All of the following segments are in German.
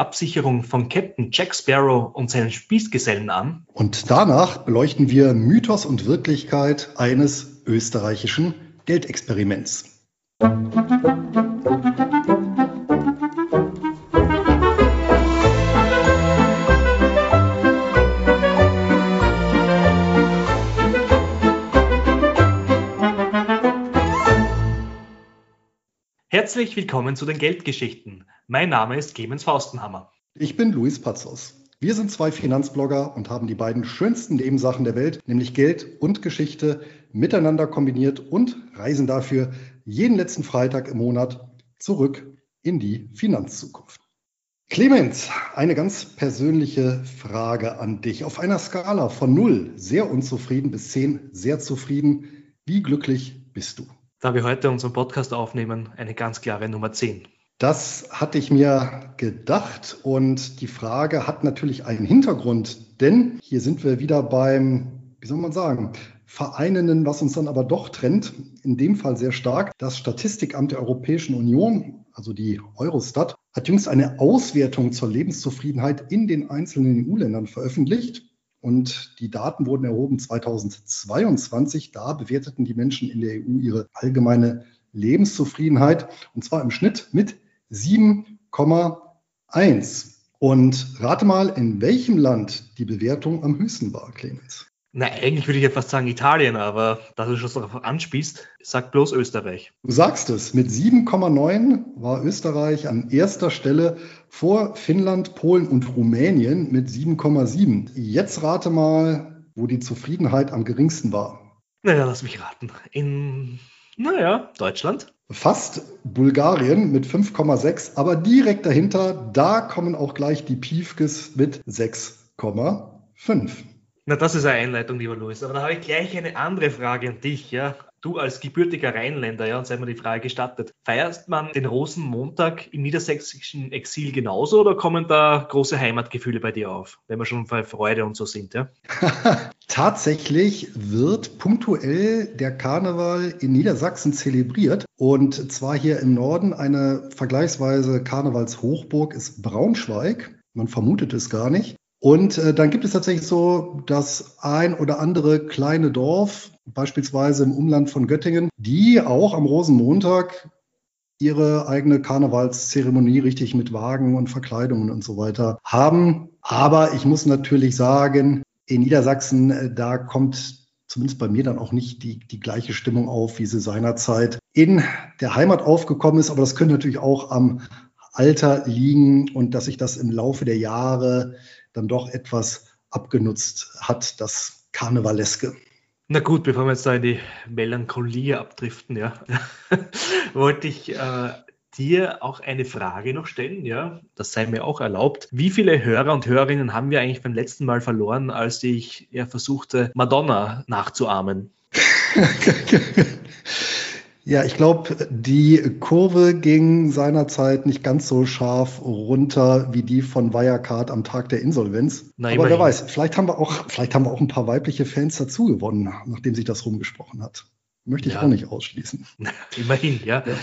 Absicherung von Captain Jack Sparrow und seinen Spießgesellen an. Und danach beleuchten wir Mythos und Wirklichkeit eines österreichischen Geldexperiments. Herzlich willkommen zu den Geldgeschichten. Mein Name ist Clemens Faustenhammer. Ich bin Luis Pazos. Wir sind zwei Finanzblogger und haben die beiden schönsten Nebensachen der Welt, nämlich Geld und Geschichte, miteinander kombiniert und reisen dafür jeden letzten Freitag im Monat zurück in die Finanzzukunft. Clemens, eine ganz persönliche Frage an dich. Auf einer Skala von 0, sehr unzufrieden, bis 10, sehr zufrieden, wie glücklich bist du? Da wir heute unseren Podcast aufnehmen, eine ganz klare Nummer 10. Das hatte ich mir gedacht und die Frage hat natürlich einen Hintergrund, denn hier sind wir wieder beim, wie soll man sagen, Vereinenden, was uns dann aber doch trennt, in dem Fall sehr stark. Das Statistikamt der Europäischen Union, also die Eurostat, hat jüngst eine Auswertung zur Lebenszufriedenheit in den einzelnen EU-Ländern veröffentlicht. Und die Daten wurden erhoben 2022. Da bewerteten die Menschen in der EU ihre allgemeine Lebenszufriedenheit und zwar im Schnitt mit 7,1. Und rate mal, in welchem Land die Bewertung am höchsten war, Clemens. Na, eigentlich würde ich ja fast sagen Italien, aber da du schon darauf anspielst, sag bloß Österreich. Du sagst es, mit 7,9 war Österreich an erster Stelle vor Finnland, Polen und Rumänien mit 7,7. Jetzt rate mal, wo die Zufriedenheit am geringsten war. Naja, lass mich raten. In, naja, Deutschland. Fast Bulgarien mit 5,6, aber direkt dahinter, da kommen auch gleich die Piefkes mit 6,5. Na, das ist eine Einleitung, lieber Luis. Aber da habe ich gleich eine andere Frage an dich, ja. Du als gebürtiger Rheinländer, ja, und sei mir die Frage gestattet. Feierst man den Rosenmontag im niedersächsischen Exil genauso oder kommen da große Heimatgefühle bei dir auf, wenn wir schon bei Freude und so sind, ja? Tatsächlich wird punktuell der Karneval in Niedersachsen zelebriert. Und zwar hier im Norden eine vergleichsweise Karnevalshochburg ist Braunschweig. Man vermutet es gar nicht. Und äh, dann gibt es tatsächlich so das ein oder andere kleine Dorf, beispielsweise im Umland von Göttingen, die auch am Rosenmontag ihre eigene Karnevalszeremonie richtig mit Wagen und Verkleidungen und so weiter haben. Aber ich muss natürlich sagen, in Niedersachsen, äh, da kommt zumindest bei mir dann auch nicht die, die gleiche Stimmung auf, wie sie seinerzeit in der Heimat aufgekommen ist. Aber das könnte natürlich auch am Alter liegen und dass sich das im Laufe der Jahre dann doch etwas abgenutzt hat, das Karnevaleske. Na gut, bevor wir jetzt da in die Melancholie abdriften, ja, wollte ich äh, dir auch eine Frage noch stellen, ja, das sei mir auch erlaubt. Wie viele Hörer und Hörerinnen haben wir eigentlich beim letzten Mal verloren, als ich ja versuchte, Madonna nachzuahmen? Ja, ich glaube, die Kurve ging seinerzeit nicht ganz so scharf runter wie die von Wirecard am Tag der Insolvenz. Na, Aber wer weiß, vielleicht haben wir auch, vielleicht haben wir auch ein paar weibliche Fans dazu gewonnen, nachdem sich das rumgesprochen hat. Möchte ich ja. auch nicht ausschließen. Immerhin, ja. ja.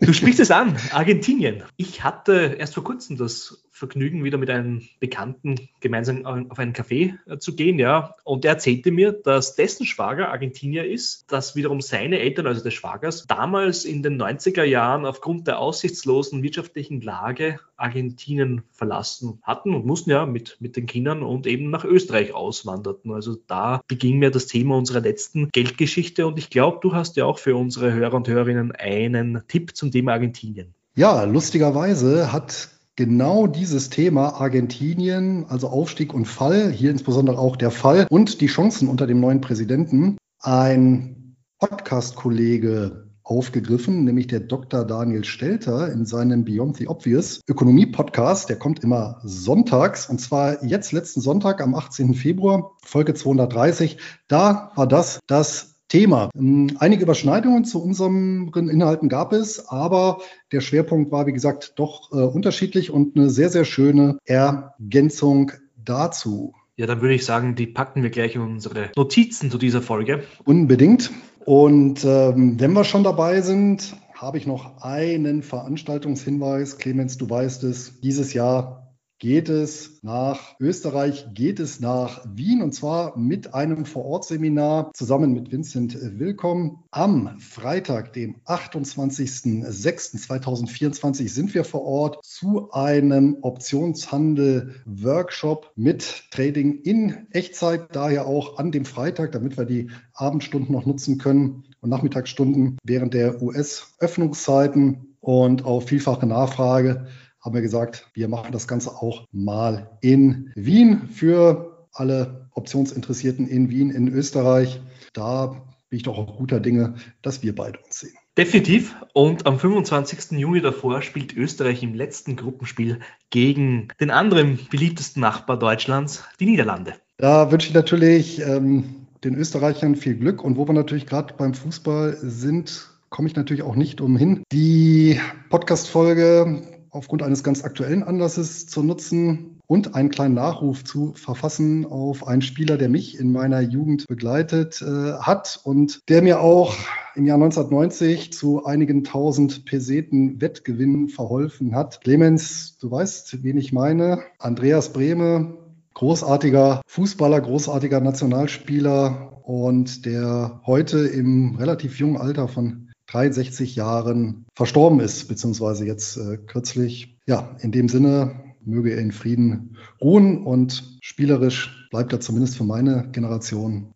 Du sprichst es an, Argentinien. Ich hatte erst vor kurzem das Vergnügen, wieder mit einem Bekannten gemeinsam auf einen Café äh, zu gehen, ja. Und er erzählte mir, dass dessen Schwager Argentinier ist, dass wiederum seine Eltern, also des Schwagers, damals in den 90er Jahren aufgrund der aussichtslosen wirtschaftlichen Lage Argentinien verlassen hatten und mussten ja mit, mit den Kindern und eben nach Österreich auswanderten. Also da beging mir das Thema unserer letzten Geldgeschichte und ich glaube, du hast ja auch für unsere Hörer und Hörerinnen einen Tipp zum Thema Argentinien. Ja, lustigerweise hat genau dieses Thema Argentinien, also Aufstieg und Fall, hier insbesondere auch der Fall und die Chancen unter dem neuen Präsidenten, ein Podcast-Kollege aufgegriffen, nämlich der Dr. Daniel Stelter in seinem Beyond the Obvious Ökonomie-Podcast. Der kommt immer sonntags und zwar jetzt letzten Sonntag am 18. Februar, Folge 230. Da war das das Thema. Ähm, einige Überschneidungen zu unseren Inhalten gab es, aber der Schwerpunkt war, wie gesagt, doch äh, unterschiedlich und eine sehr, sehr schöne Ergänzung dazu. Ja, dann würde ich sagen, die packen wir gleich in unsere Notizen zu dieser Folge. Unbedingt. Und ähm, wenn wir schon dabei sind, habe ich noch einen Veranstaltungshinweis. Clemens, du weißt es, dieses Jahr geht es nach Österreich, geht es nach Wien und zwar mit einem Vorortseminar zusammen mit Vincent Willkomm. Am Freitag, dem 28.06.2024 sind wir vor Ort zu einem Optionshandel-Workshop mit Trading in Echtzeit, daher auch an dem Freitag, damit wir die Abendstunden noch nutzen können und Nachmittagsstunden während der US-Öffnungszeiten und auf vielfache Nachfrage haben wir gesagt, wir machen das Ganze auch mal in Wien für alle Optionsinteressierten in Wien, in Österreich. Da bin ich doch auch guter Dinge, dass wir beide uns sehen. Definitiv. Und am 25. Juni davor spielt Österreich im letzten Gruppenspiel gegen den anderen beliebtesten Nachbar Deutschlands, die Niederlande. Da wünsche ich natürlich ähm, den Österreichern viel Glück. Und wo wir natürlich gerade beim Fußball sind, komme ich natürlich auch nicht umhin, die Podcast-Folge aufgrund eines ganz aktuellen Anlasses zu nutzen und einen kleinen Nachruf zu verfassen auf einen Spieler, der mich in meiner Jugend begleitet äh, hat und der mir auch im Jahr 1990 zu einigen tausend Peseten Wettgewinnen verholfen hat. Clemens, du weißt, wen ich meine. Andreas Brehme, großartiger Fußballer, großartiger Nationalspieler und der heute im relativ jungen Alter von 63 Jahren verstorben ist, beziehungsweise jetzt äh, kürzlich. Ja, in dem Sinne möge er in Frieden ruhen und spielerisch bleibt er zumindest für meine Generation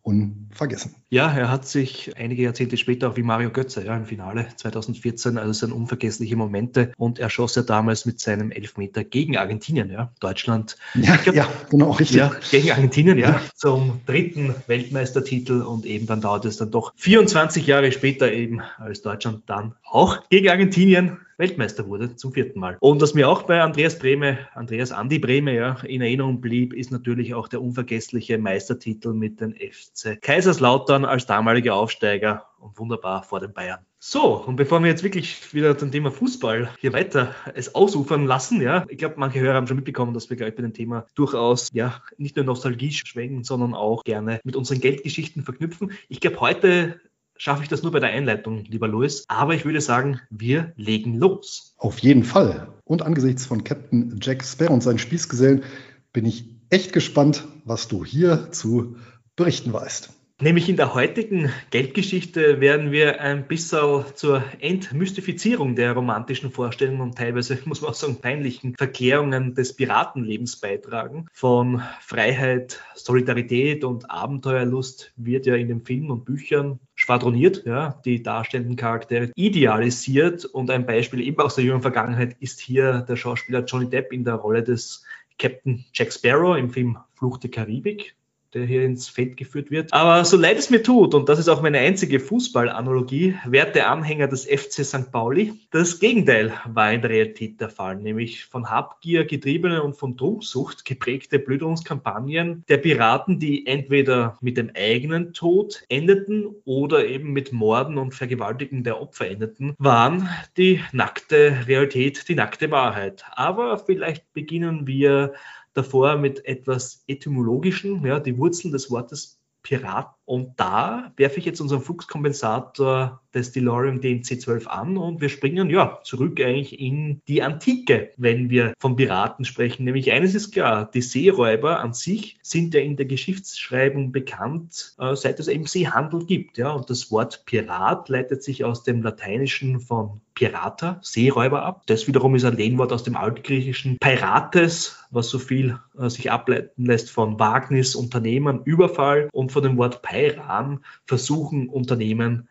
unvergessen. Ja, er hat sich einige Jahrzehnte später auch wie Mario Götze ja, im Finale 2014, also sind unvergessliche Momente und er schoss ja damals mit seinem Elfmeter gegen Argentinien, ja, Deutschland. Ja, glaub, ja genau, richtig. Ja, gegen Argentinien, ja, zum dritten Weltmeistertitel und eben dann dauert es dann doch 24 Jahre später eben, als Deutschland dann auch gegen Argentinien Weltmeister wurde zum vierten Mal. Und was mir auch bei Andreas Brehme, Andreas Andi Brehme ja, in Erinnerung blieb, ist natürlich auch der unvergessliche Meistertitel mit den FC Kaiserslautern als damaliger Aufsteiger und wunderbar vor den Bayern. So, und bevor wir jetzt wirklich wieder zum Thema Fußball hier weiter es ausufern lassen, ja, ich glaube, manche Hörer haben schon mitbekommen, dass wir gleich bei dem Thema durchaus ja nicht nur Nostalgie schwenken, sondern auch gerne mit unseren Geldgeschichten verknüpfen. Ich glaube, heute schaffe ich das nur bei der Einleitung, lieber Louis. Aber ich würde sagen, wir legen los. Auf jeden Fall. Und angesichts von Captain Jack Sparrow und seinen Spießgesellen bin ich echt gespannt, was du hier zu berichten weißt. Nämlich in der heutigen Geldgeschichte werden wir ein bisschen zur Entmystifizierung der romantischen Vorstellungen und teilweise, muss man auch sagen, peinlichen Verklärungen des Piratenlebens beitragen. Von Freiheit, Solidarität und Abenteuerlust wird ja in den Filmen und Büchern schwadroniert, ja, die darstellenden Charaktere idealisiert. Und ein Beispiel eben aus der jüngeren Vergangenheit ist hier der Schauspieler Johnny Depp in der Rolle des Captain Jack Sparrow im Film Fluch der Karibik der hier ins Feld geführt wird. Aber so leid es mir tut, und das ist auch meine einzige Fußballanalogie, werte Anhänger des FC St. Pauli, das Gegenteil war in der Realität der Fall, nämlich von Habgier getriebene und von Trunksucht geprägte Blüderungskampagnen der Piraten, die entweder mit dem eigenen Tod endeten oder eben mit Morden und Vergewaltigen der Opfer endeten, waren die nackte Realität, die nackte Wahrheit. Aber vielleicht beginnen wir davor mit etwas Etymologischen, ja, die Wurzeln des Wortes Pirat. Und da werfe ich jetzt unseren Fluxkompensator des DeLorean DMC12 an und wir springen ja zurück eigentlich in die Antike, wenn wir von Piraten sprechen. Nämlich eines ist klar, die Seeräuber an sich sind ja in der Geschichtsschreibung bekannt, äh, seit es eben Seehandel gibt. Ja, und das Wort Pirat leitet sich aus dem Lateinischen von Pirata, Seeräuber ab. Das wiederum ist ein Lehnwort aus dem altgriechischen Pirates, was so viel äh, sich ableiten lässt von Wagnis, Unternehmen, Überfall und von dem Wort Peiran, Versuchen, Unternehmen,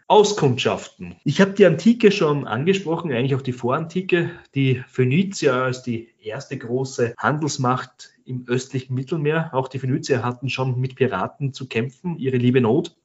Auskundschaften. Ich habe die Antike schon angesprochen, eigentlich auch die Vorantike, die Phönizier als die erste große Handelsmacht im östlichen Mittelmeer. Auch die Phönizier hatten schon mit Piraten zu kämpfen, ihre liebe Not.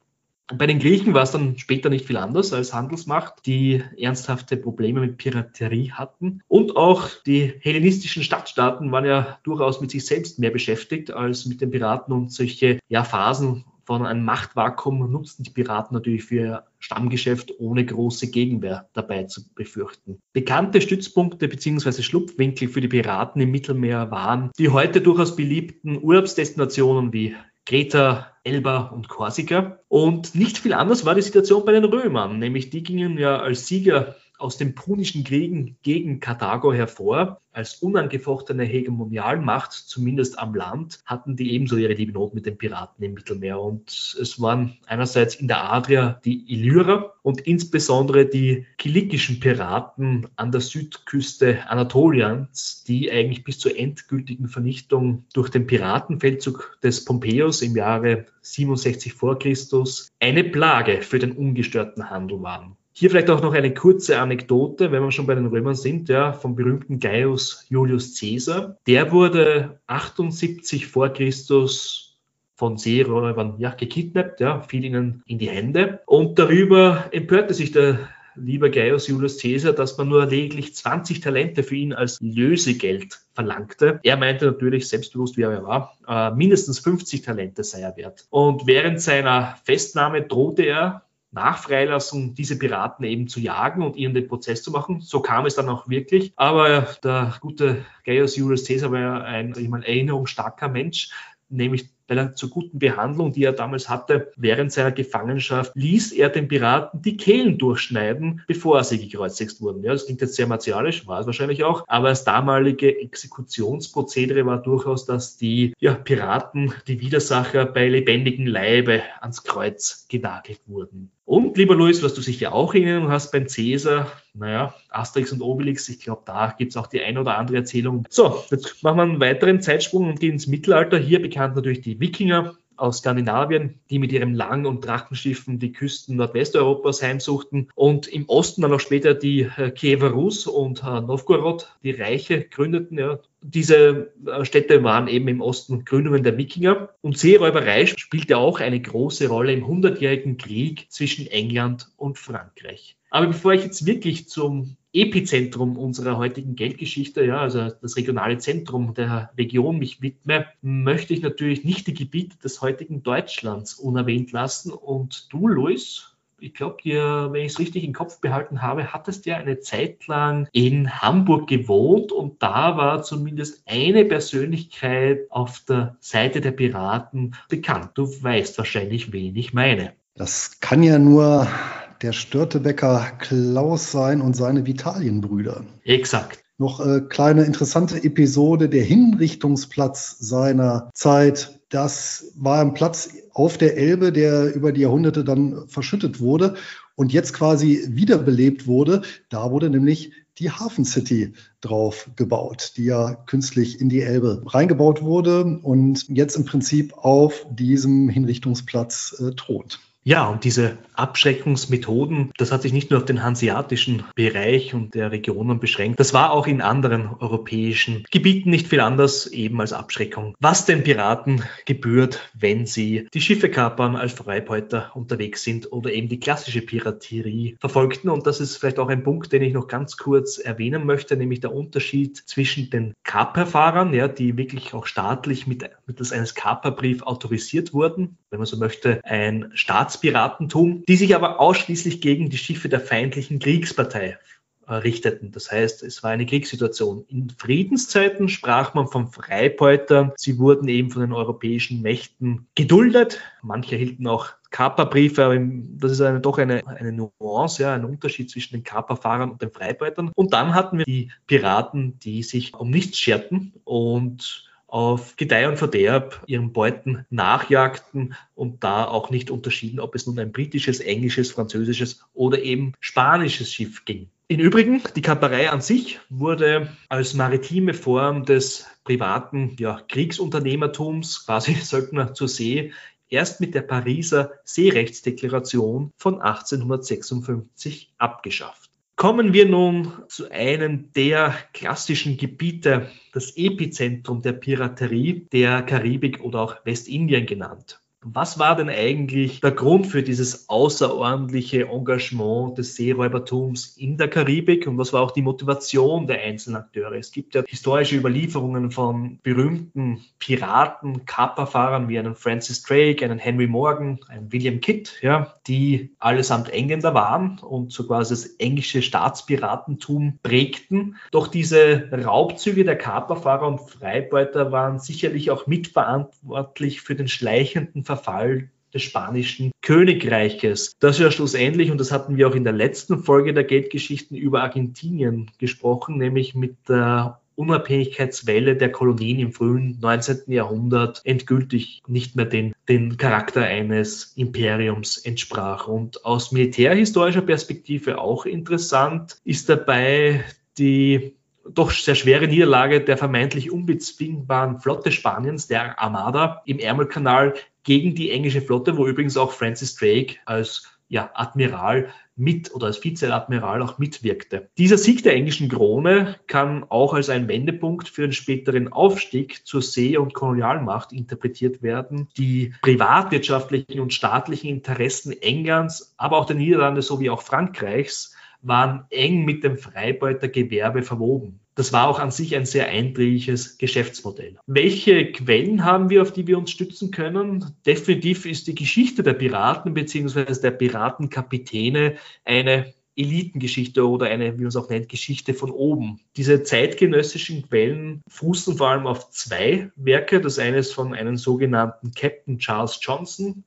Bei den Griechen war es dann später nicht viel anders als Handelsmacht, die ernsthafte Probleme mit Piraterie hatten. Und auch die hellenistischen Stadtstaaten waren ja durchaus mit sich selbst mehr beschäftigt als mit den Piraten und solche ja, Phasen von einem Machtvakuum nutzten die Piraten natürlich für ihr Stammgeschäft ohne große Gegenwehr dabei zu befürchten. Bekannte Stützpunkte bzw. Schlupfwinkel für die Piraten im Mittelmeer waren die heute durchaus beliebten Urlaubsdestinationen wie Kreta, Elba und Korsika. Und nicht viel anders war die Situation bei den Römern, nämlich die gingen ja als Sieger aus den Punischen Kriegen gegen Karthago hervor. Als unangefochtene Hegemonialmacht, zumindest am Land, hatten die ebenso ihre liebe Not mit den Piraten im Mittelmeer. Und es waren einerseits in der Adria die Illyrer und insbesondere die kilikischen Piraten an der Südküste Anatoliens, die eigentlich bis zur endgültigen Vernichtung durch den Piratenfeldzug des Pompeius im Jahre 67 vor Christus eine Plage für den ungestörten Handel waren. Hier vielleicht auch noch eine kurze Anekdote, wenn wir schon bei den Römern sind, ja, vom berühmten Gaius Julius Caesar. Der wurde 78 vor Christus von Seeräubern ja, gekidnappt, ja, fiel ihnen in die Hände. Und darüber empörte sich der lieber Gaius Julius Caesar, dass man nur lediglich 20 Talente für ihn als Lösegeld verlangte. Er meinte natürlich, selbstbewusst wie er war, äh, mindestens 50 Talente sei er wert. Und während seiner Festnahme drohte er, nach Freilassung diese Piraten eben zu jagen und ihnen den Prozess zu machen. So kam es dann auch wirklich. Aber der gute Gaius Julius Caesar war ja ein ich meine, erinnerungsstarker Mensch, nämlich weil er zur guten Behandlung, die er damals hatte, während seiner Gefangenschaft, ließ er den Piraten die Kehlen durchschneiden, bevor sie gekreuzigt wurden. Ja, das klingt jetzt sehr martialisch, war es wahrscheinlich auch, aber das damalige Exekutionsprozedere war durchaus, dass die ja, Piraten, die Widersacher bei lebendigem Leibe ans Kreuz genagelt wurden. Und lieber Luis, was du sicher auch erinnern hast beim Cäsar, naja, Asterix und Obelix, ich glaube, da gibt es auch die ein oder andere Erzählung. So, jetzt machen wir einen weiteren Zeitsprung und gehen ins Mittelalter. Hier bekannt natürlich die Wikinger aus Skandinavien, die mit ihren Lang- und Drachenschiffen die Küsten Nordwesteuropas heimsuchten und im Osten dann auch später die äh, Kiewer Rus und äh, Novgorod, die Reiche gründeten. Ja. Diese äh, Städte waren eben im Osten Gründungen der Wikinger und Seeräuberei spielte auch eine große Rolle im Hundertjährigen Krieg zwischen England und Frankreich. Aber bevor ich jetzt wirklich zum Epizentrum unserer heutigen Geldgeschichte, ja, also das regionale Zentrum der Region mich widme, möchte ich natürlich nicht die Gebiete des heutigen Deutschlands unerwähnt lassen. Und du, Luis, ich glaube, wenn ich es richtig im Kopf behalten habe, hattest ja eine Zeit lang in Hamburg gewohnt und da war zumindest eine Persönlichkeit auf der Seite der Piraten bekannt. Du weißt wahrscheinlich, wen ich meine. Das kann ja nur der Störtebäcker Klaus sein und seine Vitalienbrüder. Exakt. Noch äh, kleine interessante Episode, der Hinrichtungsplatz seiner Zeit. Das war ein Platz auf der Elbe, der über die Jahrhunderte dann verschüttet wurde und jetzt quasi wiederbelebt wurde. Da wurde nämlich die Hafen City drauf gebaut, die ja künstlich in die Elbe reingebaut wurde und jetzt im Prinzip auf diesem Hinrichtungsplatz äh, thront. Ja, und diese Abschreckungsmethoden, das hat sich nicht nur auf den hanseatischen Bereich und der Regionen beschränkt, das war auch in anderen europäischen Gebieten nicht viel anders, eben als Abschreckung. Was den Piraten gebührt, wenn sie die Schiffe kapern, als Freibeuter unterwegs sind oder eben die klassische Piraterie verfolgten. Und das ist vielleicht auch ein Punkt, den ich noch ganz kurz erwähnen möchte, nämlich der Unterschied zwischen den Kaperfahrern, ja, die wirklich auch staatlich mit, mittels eines Kaperbrief autorisiert wurden, wenn man so möchte, ein Staats Staatspiratentum, die sich aber ausschließlich gegen die Schiffe der feindlichen Kriegspartei äh, richteten. Das heißt, es war eine Kriegssituation. In Friedenszeiten sprach man von Freibeutern. Sie wurden eben von den europäischen Mächten geduldet. Manche hielten auch Kaperbriefe, aber das ist eine, doch eine, eine Nuance, ja, ein Unterschied zwischen den Kaperfahrern und den Freibeutern. Und dann hatten wir die Piraten, die sich um nichts scherten und auf Gedeih und Verderb ihren Beuten nachjagten und da auch nicht unterschieden, ob es nun ein britisches, englisches, französisches oder eben spanisches Schiff ging. Im Übrigen, die Kaperei an sich wurde als maritime Form des privaten ja, Kriegsunternehmertums, quasi Söldner zur See, erst mit der Pariser Seerechtsdeklaration von 1856 abgeschafft. Kommen wir nun zu einem der klassischen Gebiete, das Epizentrum der Piraterie, der Karibik oder auch Westindien genannt. Was war denn eigentlich der Grund für dieses außerordentliche Engagement des Seeräubertums in der Karibik und was war auch die Motivation der einzelnen Akteure? Es gibt ja historische Überlieferungen von berühmten Piraten, Kaperfahrern wie einen Francis Drake, einen Henry Morgan, einen William Kidd, ja, die allesamt Engländer waren und so quasi das englische Staatspiratentum prägten. Doch diese Raubzüge der Kaperfahrer und Freibeuter waren sicherlich auch mitverantwortlich für den schleichenden Verfall des spanischen Königreiches. Das ja schlussendlich, und das hatten wir auch in der letzten Folge der Geldgeschichten über Argentinien gesprochen, nämlich mit der Unabhängigkeitswelle der Kolonien im frühen 19. Jahrhundert endgültig nicht mehr den, den Charakter eines Imperiums entsprach. Und aus militärhistorischer Perspektive auch interessant ist dabei die doch sehr schwere Niederlage der vermeintlich unbezwingbaren Flotte Spaniens, der Armada, im Ärmelkanal gegen die englische Flotte, wo übrigens auch Francis Drake als ja, Admiral mit oder als Vizeadmiral auch mitwirkte. Dieser Sieg der englischen Krone kann auch als ein Wendepunkt für den späteren Aufstieg zur See- und Kolonialmacht interpretiert werden. Die privatwirtschaftlichen und staatlichen Interessen Englands, aber auch der Niederlande sowie auch Frankreichs waren eng mit dem Freibeutergewerbe verwoben. Das war auch an sich ein sehr eindringliches Geschäftsmodell. Welche Quellen haben wir, auf die wir uns stützen können? Definitiv ist die Geschichte der Piraten bzw. der Piratenkapitäne eine Elitengeschichte oder eine, wie man es auch nennt, Geschichte von oben. Diese zeitgenössischen Quellen fußen vor allem auf zwei Werke. Das eine ist von einem sogenannten Captain Charles Johnson,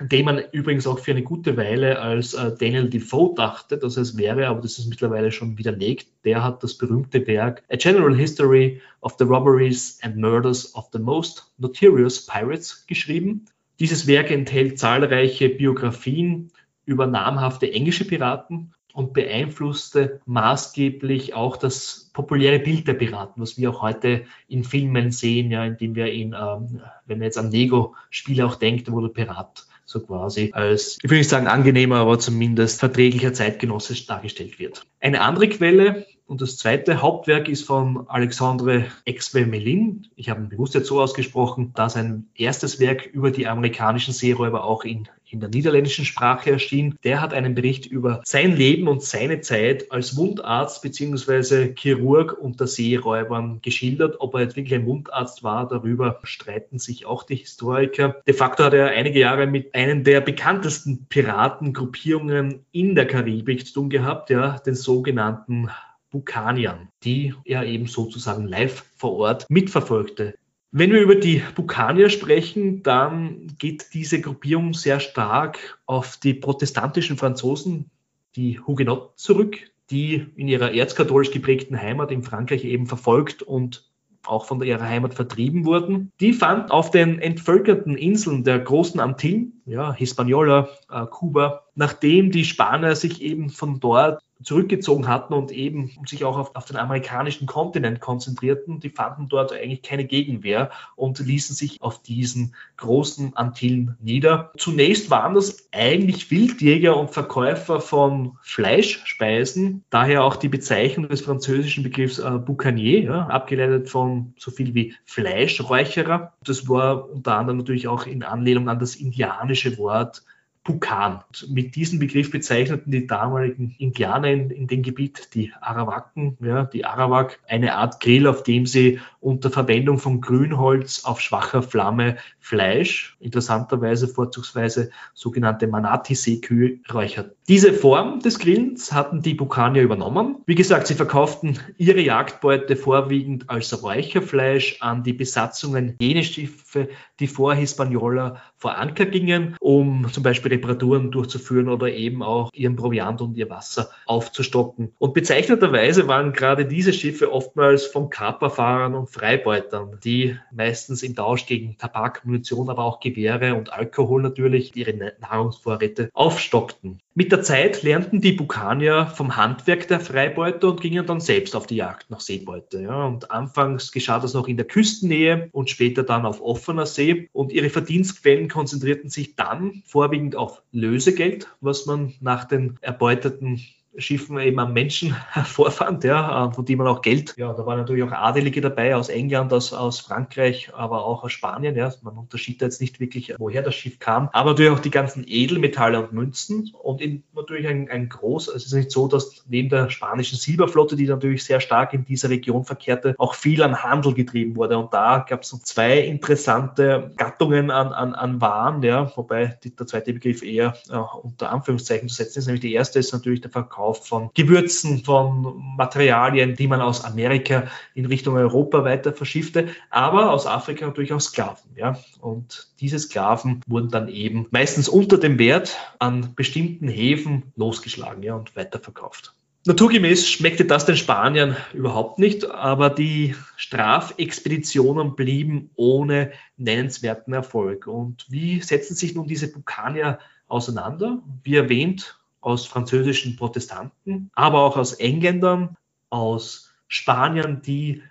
den man übrigens auch für eine gute Weile als äh, Daniel Defoe dachte, dass es wäre, aber das ist mittlerweile schon widerlegt. Der hat das berühmte Werk A General History of the Robberies and Murders of the Most Notorious Pirates geschrieben. Dieses Werk enthält zahlreiche Biografien über namhafte englische Piraten und beeinflusste maßgeblich auch das populäre Bild der Piraten, was wir auch heute in Filmen sehen, ja, indem wir ihn, ähm, wenn man jetzt an Lego-Spiele auch denkt, wo der Pirat so quasi als, ich will nicht sagen angenehmer, aber zumindest verträglicher Zeitgenosse dargestellt wird. Eine andere Quelle und das zweite Hauptwerk ist von Alexandre Exve-Melin. Ich habe ihn bewusst jetzt so ausgesprochen, da sein erstes Werk über die amerikanischen Seeräuber auch in in der niederländischen Sprache erschien. Der hat einen Bericht über sein Leben und seine Zeit als Wundarzt bzw. Chirurg unter Seeräubern geschildert. Ob er jetzt wirklich ein Wundarzt war, darüber streiten sich auch die Historiker. De facto hat er einige Jahre mit einem der bekanntesten Piratengruppierungen in der Karibik zu tun gehabt, ja, den sogenannten Bukaniern, die er eben sozusagen live vor Ort mitverfolgte. Wenn wir über die Bukanier sprechen, dann geht diese Gruppierung sehr stark auf die protestantischen Franzosen, die Hugenotten, zurück, die in ihrer erzkatholisch geprägten Heimat in Frankreich eben verfolgt und auch von ihrer Heimat vertrieben wurden. Die fand auf den entvölkerten Inseln der großen Antillen, ja, Hispaniola, äh, Kuba, nachdem die Spanier sich eben von dort zurückgezogen hatten und eben sich auch auf, auf, den amerikanischen Kontinent konzentrierten. Die fanden dort eigentlich keine Gegenwehr und ließen sich auf diesen großen Antillen nieder. Zunächst waren das eigentlich Wildjäger und Verkäufer von Fleischspeisen, daher auch die Bezeichnung des französischen Begriffs äh, Boucanier, ja, abgeleitet von so viel wie Fleischräucherer. Das war unter anderem natürlich auch in Anlehnung an das indianische Wort Pukan. Mit diesem Begriff bezeichneten die damaligen Indianer in, in dem Gebiet die Arawaken, ja, die Arawak, eine Art Grill, auf dem sie unter Verwendung von Grünholz auf schwacher Flamme Fleisch, interessanterweise vorzugsweise sogenannte Manati-Seekühe, räuchert. Diese Form des Grillens hatten die Bukanier übernommen. Wie gesagt, sie verkauften ihre Jagdbeute vorwiegend als Räucherfleisch an die Besatzungen jener Schiffe, die vor Hispaniola vor Anker gingen, um zum Beispiel Reparaturen durchzuführen oder eben auch ihren Proviant und ihr Wasser aufzustocken. Und bezeichnenderweise waren gerade diese Schiffe oftmals von Kaperfahrern und Freibeutern, die meistens im Tausch gegen Tabak, Munition, aber auch Gewehre und Alkohol natürlich ihre Nahrungsvorräte aufstockten. Mit der Zeit lernten die Bukanier vom Handwerk der Freibeuter und gingen dann selbst auf die Jagd nach Seebeute. Ja. Und anfangs geschah das noch in der Küstennähe und später dann auf offener See. Und ihre Verdienstquellen konzentrierten sich dann vorwiegend auf Lösegeld, was man nach den erbeuteten Schiffen eben am Menschen vorfand, ja, äh, von dem man auch Geld, ja, da waren natürlich auch Adelige dabei aus England, aus, aus Frankreich, aber auch aus Spanien, ja, man unterschied jetzt nicht wirklich, woher das Schiff kam, aber natürlich auch die ganzen Edelmetalle und Münzen und in, natürlich ein, ein groß, also es ist nicht so, dass neben der spanischen Silberflotte, die natürlich sehr stark in dieser Region verkehrte, auch viel an Handel getrieben wurde. Und da gab es so zwei interessante Gattungen an, an, an Waren, ja, wobei die, der zweite Begriff eher äh, unter Anführungszeichen zu setzen ist, nämlich die erste ist natürlich der Verkauf Verkauf von Gewürzen, von Materialien, die man aus Amerika in Richtung Europa weiter verschiffte, aber aus Afrika natürlich auch Sklaven. Ja? Und diese Sklaven wurden dann eben meistens unter dem Wert an bestimmten Häfen losgeschlagen ja, und weiterverkauft. Naturgemäß schmeckte das den Spaniern überhaupt nicht, aber die Strafexpeditionen blieben ohne nennenswerten Erfolg. Und wie setzen sich nun diese Bukanier auseinander? Wie erwähnt, aus französischen Protestanten, aber auch aus Engländern, aus Spaniern, die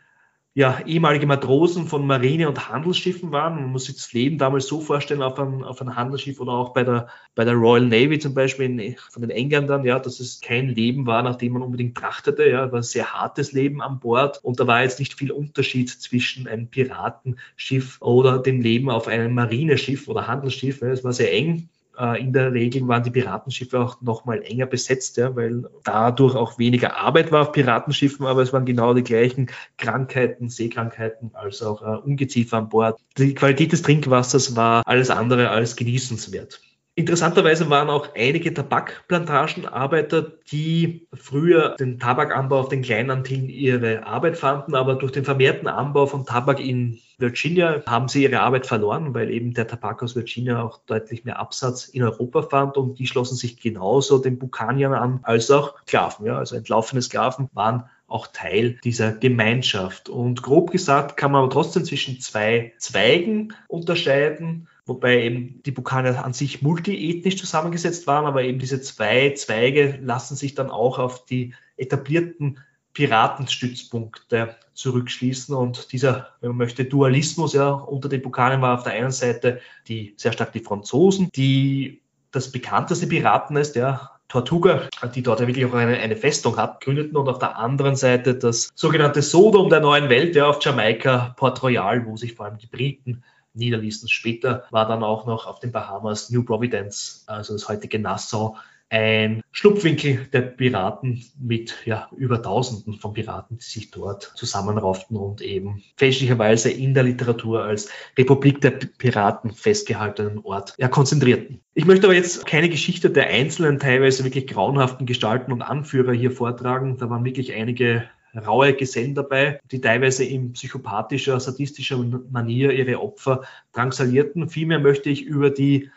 ja, ehemalige Matrosen von Marine- und Handelsschiffen waren. Man muss sich das Leben damals so vorstellen auf einem, auf einem Handelsschiff oder auch bei der, bei der Royal Navy zum Beispiel in, von den Engländern, ja, dass es kein Leben war, nach dem man unbedingt trachtete. Ja, war ein sehr hartes Leben an Bord und da war jetzt nicht viel Unterschied zwischen einem Piratenschiff oder dem Leben auf einem Marineschiff oder Handelsschiff. Ja, es war sehr eng in der Regel waren die Piratenschiffe auch noch mal enger besetzt, ja, weil dadurch auch weniger Arbeit war auf Piratenschiffen, aber es waren genau die gleichen Krankheiten, Seekrankheiten als auch äh, Ungeziefer an Bord. Die Qualität des Trinkwassers war alles andere als genießenswert. Interessanterweise waren auch einige Tabakplantagenarbeiter, die früher den Tabakanbau auf den kleinen Antillen ihre Arbeit fanden, aber durch den vermehrten Anbau von Tabak in Virginia haben sie ihre Arbeit verloren, weil eben der Tabak aus Virginia auch deutlich mehr Absatz in Europa fand und die schlossen sich genauso den Bukaniern an als auch Sklaven. Ja, also entlaufene Sklaven waren auch Teil dieser Gemeinschaft. Und grob gesagt kann man aber trotzdem zwischen zwei Zweigen unterscheiden wobei eben die Bukanier an sich multiethnisch zusammengesetzt waren, aber eben diese zwei Zweige lassen sich dann auch auf die etablierten Piratenstützpunkte zurückschließen. Und dieser, wenn man möchte, Dualismus ja, unter den Bukaniern war auf der einen Seite die sehr stark die Franzosen, die das bekannteste Piratennest, ja, Tortuga, die dort ja wirklich auch eine, eine Festung hat, gründeten und auf der anderen Seite das sogenannte Sodom der neuen Welt, ja, auf Jamaika, Port Royal, wo sich vor allem die Briten niederließen. Später war dann auch noch auf den Bahamas New Providence, also das heutige Nassau, ein Schlupfwinkel der Piraten mit ja, über Tausenden von Piraten, die sich dort zusammenrauften und eben fälschlicherweise in der Literatur als Republik der Piraten festgehaltenen Ort ja, konzentrierten. Ich möchte aber jetzt keine Geschichte der einzelnen, teilweise wirklich grauenhaften Gestalten und Anführer hier vortragen. Da waren wirklich einige raue Gesellen dabei, die teilweise in psychopathischer, sadistischer Manier ihre Opfer drangsalierten. Vielmehr möchte ich über die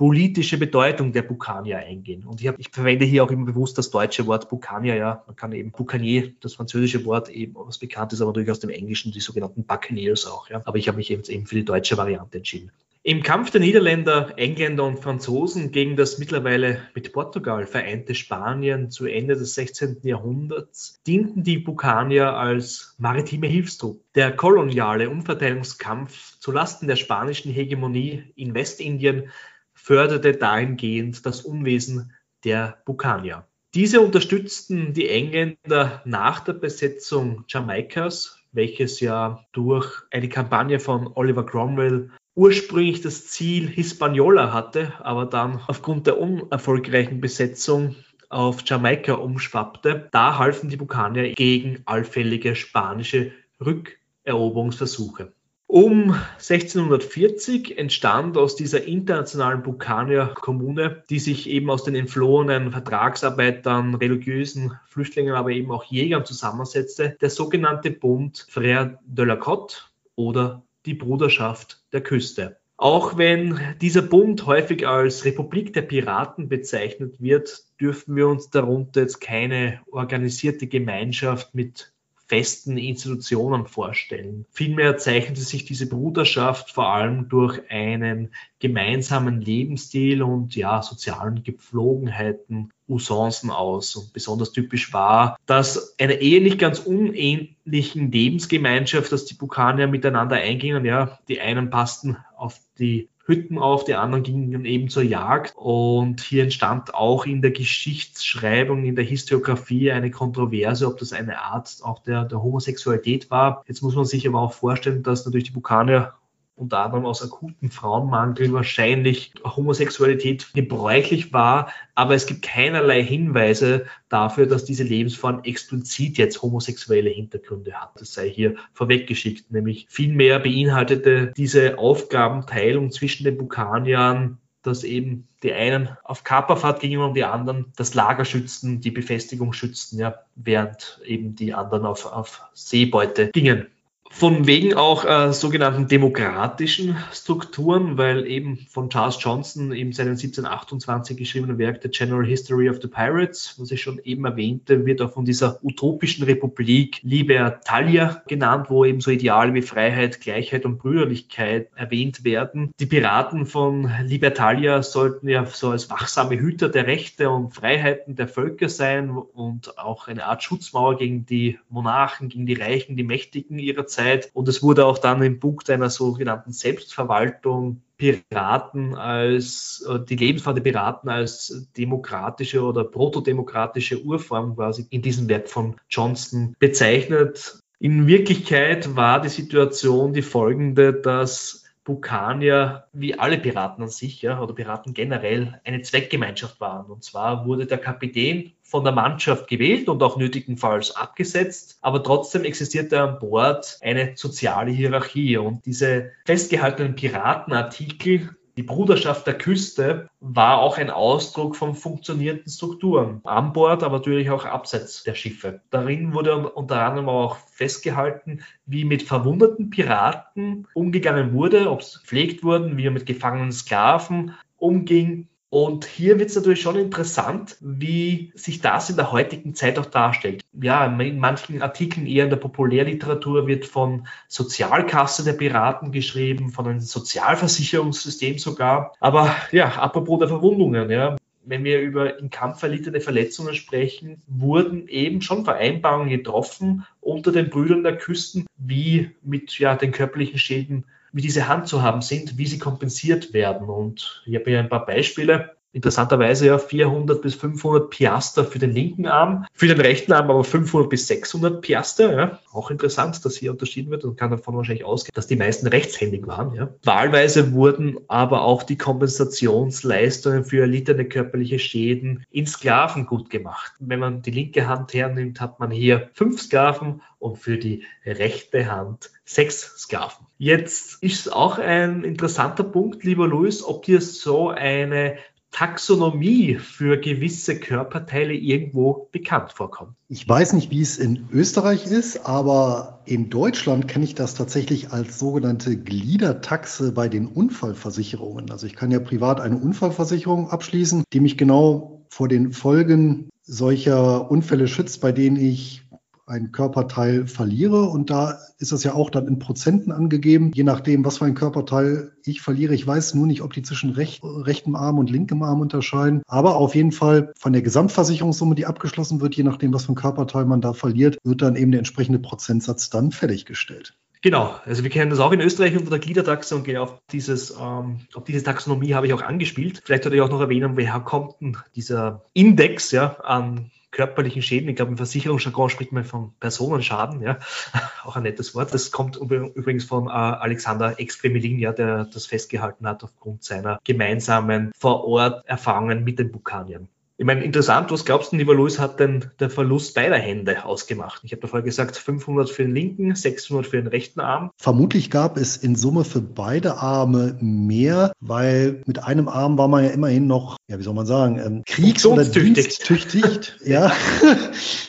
politische Bedeutung der Bukanier eingehen. Und ich, hab, ich, verwende hier auch immer bewusst das deutsche Wort Bukanier, ja. Man kann eben Bukanier, das französische Wort, eben, was bekannt ist, aber natürlich aus dem Englischen, die sogenannten Buccaneers auch, ja. Aber ich habe mich eben für die deutsche Variante entschieden. Im Kampf der Niederländer, Engländer und Franzosen gegen das mittlerweile mit Portugal vereinte Spanien zu Ende des 16. Jahrhunderts dienten die Bukanier als maritime Hilfstrupp. Der koloniale Umverteilungskampf zulasten der spanischen Hegemonie in Westindien förderte dahingehend das Unwesen der Bukanier. Diese unterstützten die Engländer nach der Besetzung Jamaikas, welches ja durch eine Kampagne von Oliver Cromwell ursprünglich das Ziel Hispaniola hatte, aber dann aufgrund der unerfolgreichen Besetzung auf Jamaika umschwappte. Da halfen die Bukanier gegen allfällige spanische Rückeroberungsversuche. Um 1640 entstand aus dieser internationalen Bukanier-Kommune, die sich eben aus den entflohenen Vertragsarbeitern, religiösen Flüchtlingen, aber eben auch Jägern zusammensetzte, der sogenannte Bund Frère de la Côte oder die Bruderschaft der Küste. Auch wenn dieser Bund häufig als Republik der Piraten bezeichnet wird, dürfen wir uns darunter jetzt keine organisierte Gemeinschaft mit festen Institutionen vorstellen. Vielmehr zeichnete sich diese Bruderschaft vor allem durch einen gemeinsamen Lebensstil und ja, sozialen Gepflogenheiten, Usancen aus. Und besonders typisch war, dass eine Ehe nicht ganz unähnlichen Lebensgemeinschaft, dass die Bukanier miteinander eingingen. Ja, die einen passten auf die Hütten auf, die anderen gingen eben zur Jagd. Und hier entstand auch in der Geschichtsschreibung, in der Historiografie eine Kontroverse, ob das eine Art auch der, der Homosexualität war. Jetzt muss man sich aber auch vorstellen, dass natürlich die Bukanier unter anderem aus akutem Frauenmangel wahrscheinlich Homosexualität gebräuchlich war, aber es gibt keinerlei Hinweise dafür, dass diese Lebensform explizit jetzt homosexuelle Hintergründe hat. Das sei hier vorweggeschickt, nämlich vielmehr beinhaltete diese Aufgabenteilung zwischen den Bukaniern dass eben die einen auf Kaperfahrt gingen und die anderen das Lager schützten, die Befestigung schützten, ja, während eben die anderen auf, auf Seebeute gingen. Von wegen auch äh, sogenannten demokratischen Strukturen, weil eben von Charles Johnson eben seinen 1728 geschriebenen Werk The General History of the Pirates, was ich schon eben erwähnte, wird auch von dieser utopischen Republik Libertalia genannt, wo eben so Ideale wie Freiheit, Gleichheit und Brüderlichkeit erwähnt werden. Die Piraten von Libertalia sollten ja so als wachsame Hüter der Rechte und Freiheiten der Völker sein und auch eine Art Schutzmauer gegen die Monarchen, gegen die Reichen, die Mächtigen ihrer Zeit Zeit. Und es wurde auch dann im Punkt einer sogenannten Selbstverwaltung Piraten als, äh, die Lebensform der Piraten als demokratische oder protodemokratische Urform quasi in diesem Werk von Johnston bezeichnet. In Wirklichkeit war die Situation die folgende, dass Bukania, wie alle Piraten an sich, ja, oder Piraten generell, eine Zweckgemeinschaft waren. Und zwar wurde der Kapitän von der Mannschaft gewählt und auch nötigenfalls abgesetzt, aber trotzdem existierte an Bord eine soziale Hierarchie und diese festgehaltenen Piratenartikel, die Bruderschaft der Küste war auch ein Ausdruck von funktionierenden Strukturen. An Bord, aber natürlich auch abseits der Schiffe. Darin wurde unter anderem auch festgehalten, wie mit verwundeten Piraten umgegangen wurde, ob sie gepflegt wurden, wie er mit gefangenen Sklaven umging und hier wird es natürlich schon interessant, wie sich das in der heutigen Zeit auch darstellt. Ja, in manchen Artikeln eher in der Populärliteratur wird von Sozialkasse der Piraten geschrieben, von einem Sozialversicherungssystem sogar. Aber ja, apropos der Verwundungen, ja, wenn wir über im Kampf erlittene Verletzungen sprechen, wurden eben schon Vereinbarungen getroffen unter den Brüdern der Küsten, wie mit ja, den körperlichen Schäden wie diese handzuhaben sind, wie sie kompensiert werden. Und ich habe hier ein paar Beispiele. Interessanterweise ja 400 bis 500 Piaster für den linken Arm, für den rechten Arm aber 500 bis 600 Piaster. Ja. Auch interessant, dass hier unterschieden wird und kann davon wahrscheinlich ausgehen, dass die meisten rechtshändig waren. Ja. Wahlweise wurden aber auch die Kompensationsleistungen für erlittene körperliche Schäden in Sklaven gut gemacht. Wenn man die linke Hand hernimmt, hat man hier fünf Sklaven und für die rechte Hand sechs Sklaven. Jetzt ist auch ein interessanter Punkt, lieber Luis, ob dir so eine Taxonomie für gewisse Körperteile irgendwo bekannt vorkommt. Ich weiß nicht, wie es in Österreich ist, aber in Deutschland kenne ich das tatsächlich als sogenannte Gliedertaxe bei den Unfallversicherungen. Also ich kann ja privat eine Unfallversicherung abschließen, die mich genau vor den Folgen solcher Unfälle schützt, bei denen ich ein Körperteil verliere. Und da ist das ja auch dann in Prozenten angegeben, je nachdem, was für ein Körperteil ich verliere. Ich weiß nur nicht, ob die zwischen recht, rechtem Arm und linkem Arm unterscheiden. Aber auf jeden Fall von der Gesamtversicherungssumme, die abgeschlossen wird, je nachdem, was für ein Körperteil man da verliert, wird dann eben der entsprechende Prozentsatz dann fertiggestellt. Genau, also wir kennen das auch in Österreich unter der Gliedertaxe und genau auf, dieses, ähm, auf diese Taxonomie habe ich auch angespielt. Vielleicht sollte ich auch noch erwähnen, woher kommt denn dieser Index ja, an körperlichen Schäden. Ich glaube, im Versicherungsjargon spricht man von Personenschaden, ja, auch ein nettes Wort. Das kommt übrigens von äh, Alexander Extremilin, ja, der das festgehalten hat aufgrund seiner gemeinsamen Vor-Ort-Erfahrungen mit den Bukaniern. Ich meine, interessant, was glaubst du, lieber Luis, hat denn der Verlust beider Hände ausgemacht? Ich habe davor gesagt, 500 für den linken, 600 für den rechten Arm. Vermutlich gab es in Summe für beide Arme mehr, weil mit einem Arm war man ja immerhin noch, ja, wie soll man sagen, ähm, kriegs- oder diensttüchtig, ja,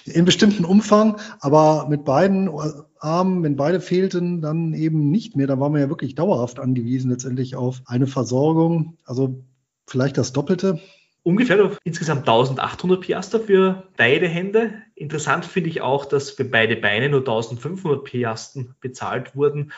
in bestimmten Umfang, aber mit beiden Armen, wenn beide fehlten, dann eben nicht mehr. Da war man ja wirklich dauerhaft angewiesen letztendlich auf eine Versorgung. Also vielleicht das Doppelte ungefähr insgesamt 1800 Piaster für beide Hände. Interessant finde ich auch, dass für beide Beine nur 1500 Piasten bezahlt wurden.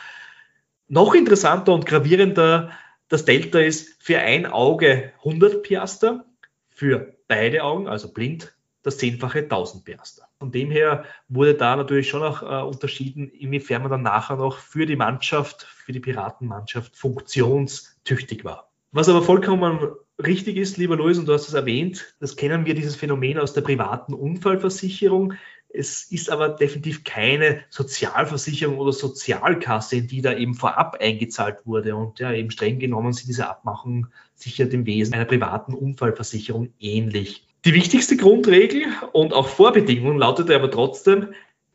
Noch interessanter und gravierender das Delta ist für ein Auge 100 Piaster, für beide Augen, also blind, das Zehnfache 1000 Piaster. Von dem her wurde da natürlich schon auch äh, unterschieden, inwiefern man dann nachher noch für die Mannschaft, für die Piratenmannschaft funktionstüchtig war. Was aber vollkommen richtig ist, lieber Louis, und du hast es erwähnt, das kennen wir, dieses Phänomen aus der privaten Unfallversicherung. Es ist aber definitiv keine Sozialversicherung oder Sozialkasse, in die da eben vorab eingezahlt wurde. Und ja, eben streng genommen sind diese Abmachungen sicher dem Wesen einer privaten Unfallversicherung ähnlich. Die wichtigste Grundregel und auch Vorbedingung lautete aber trotzdem,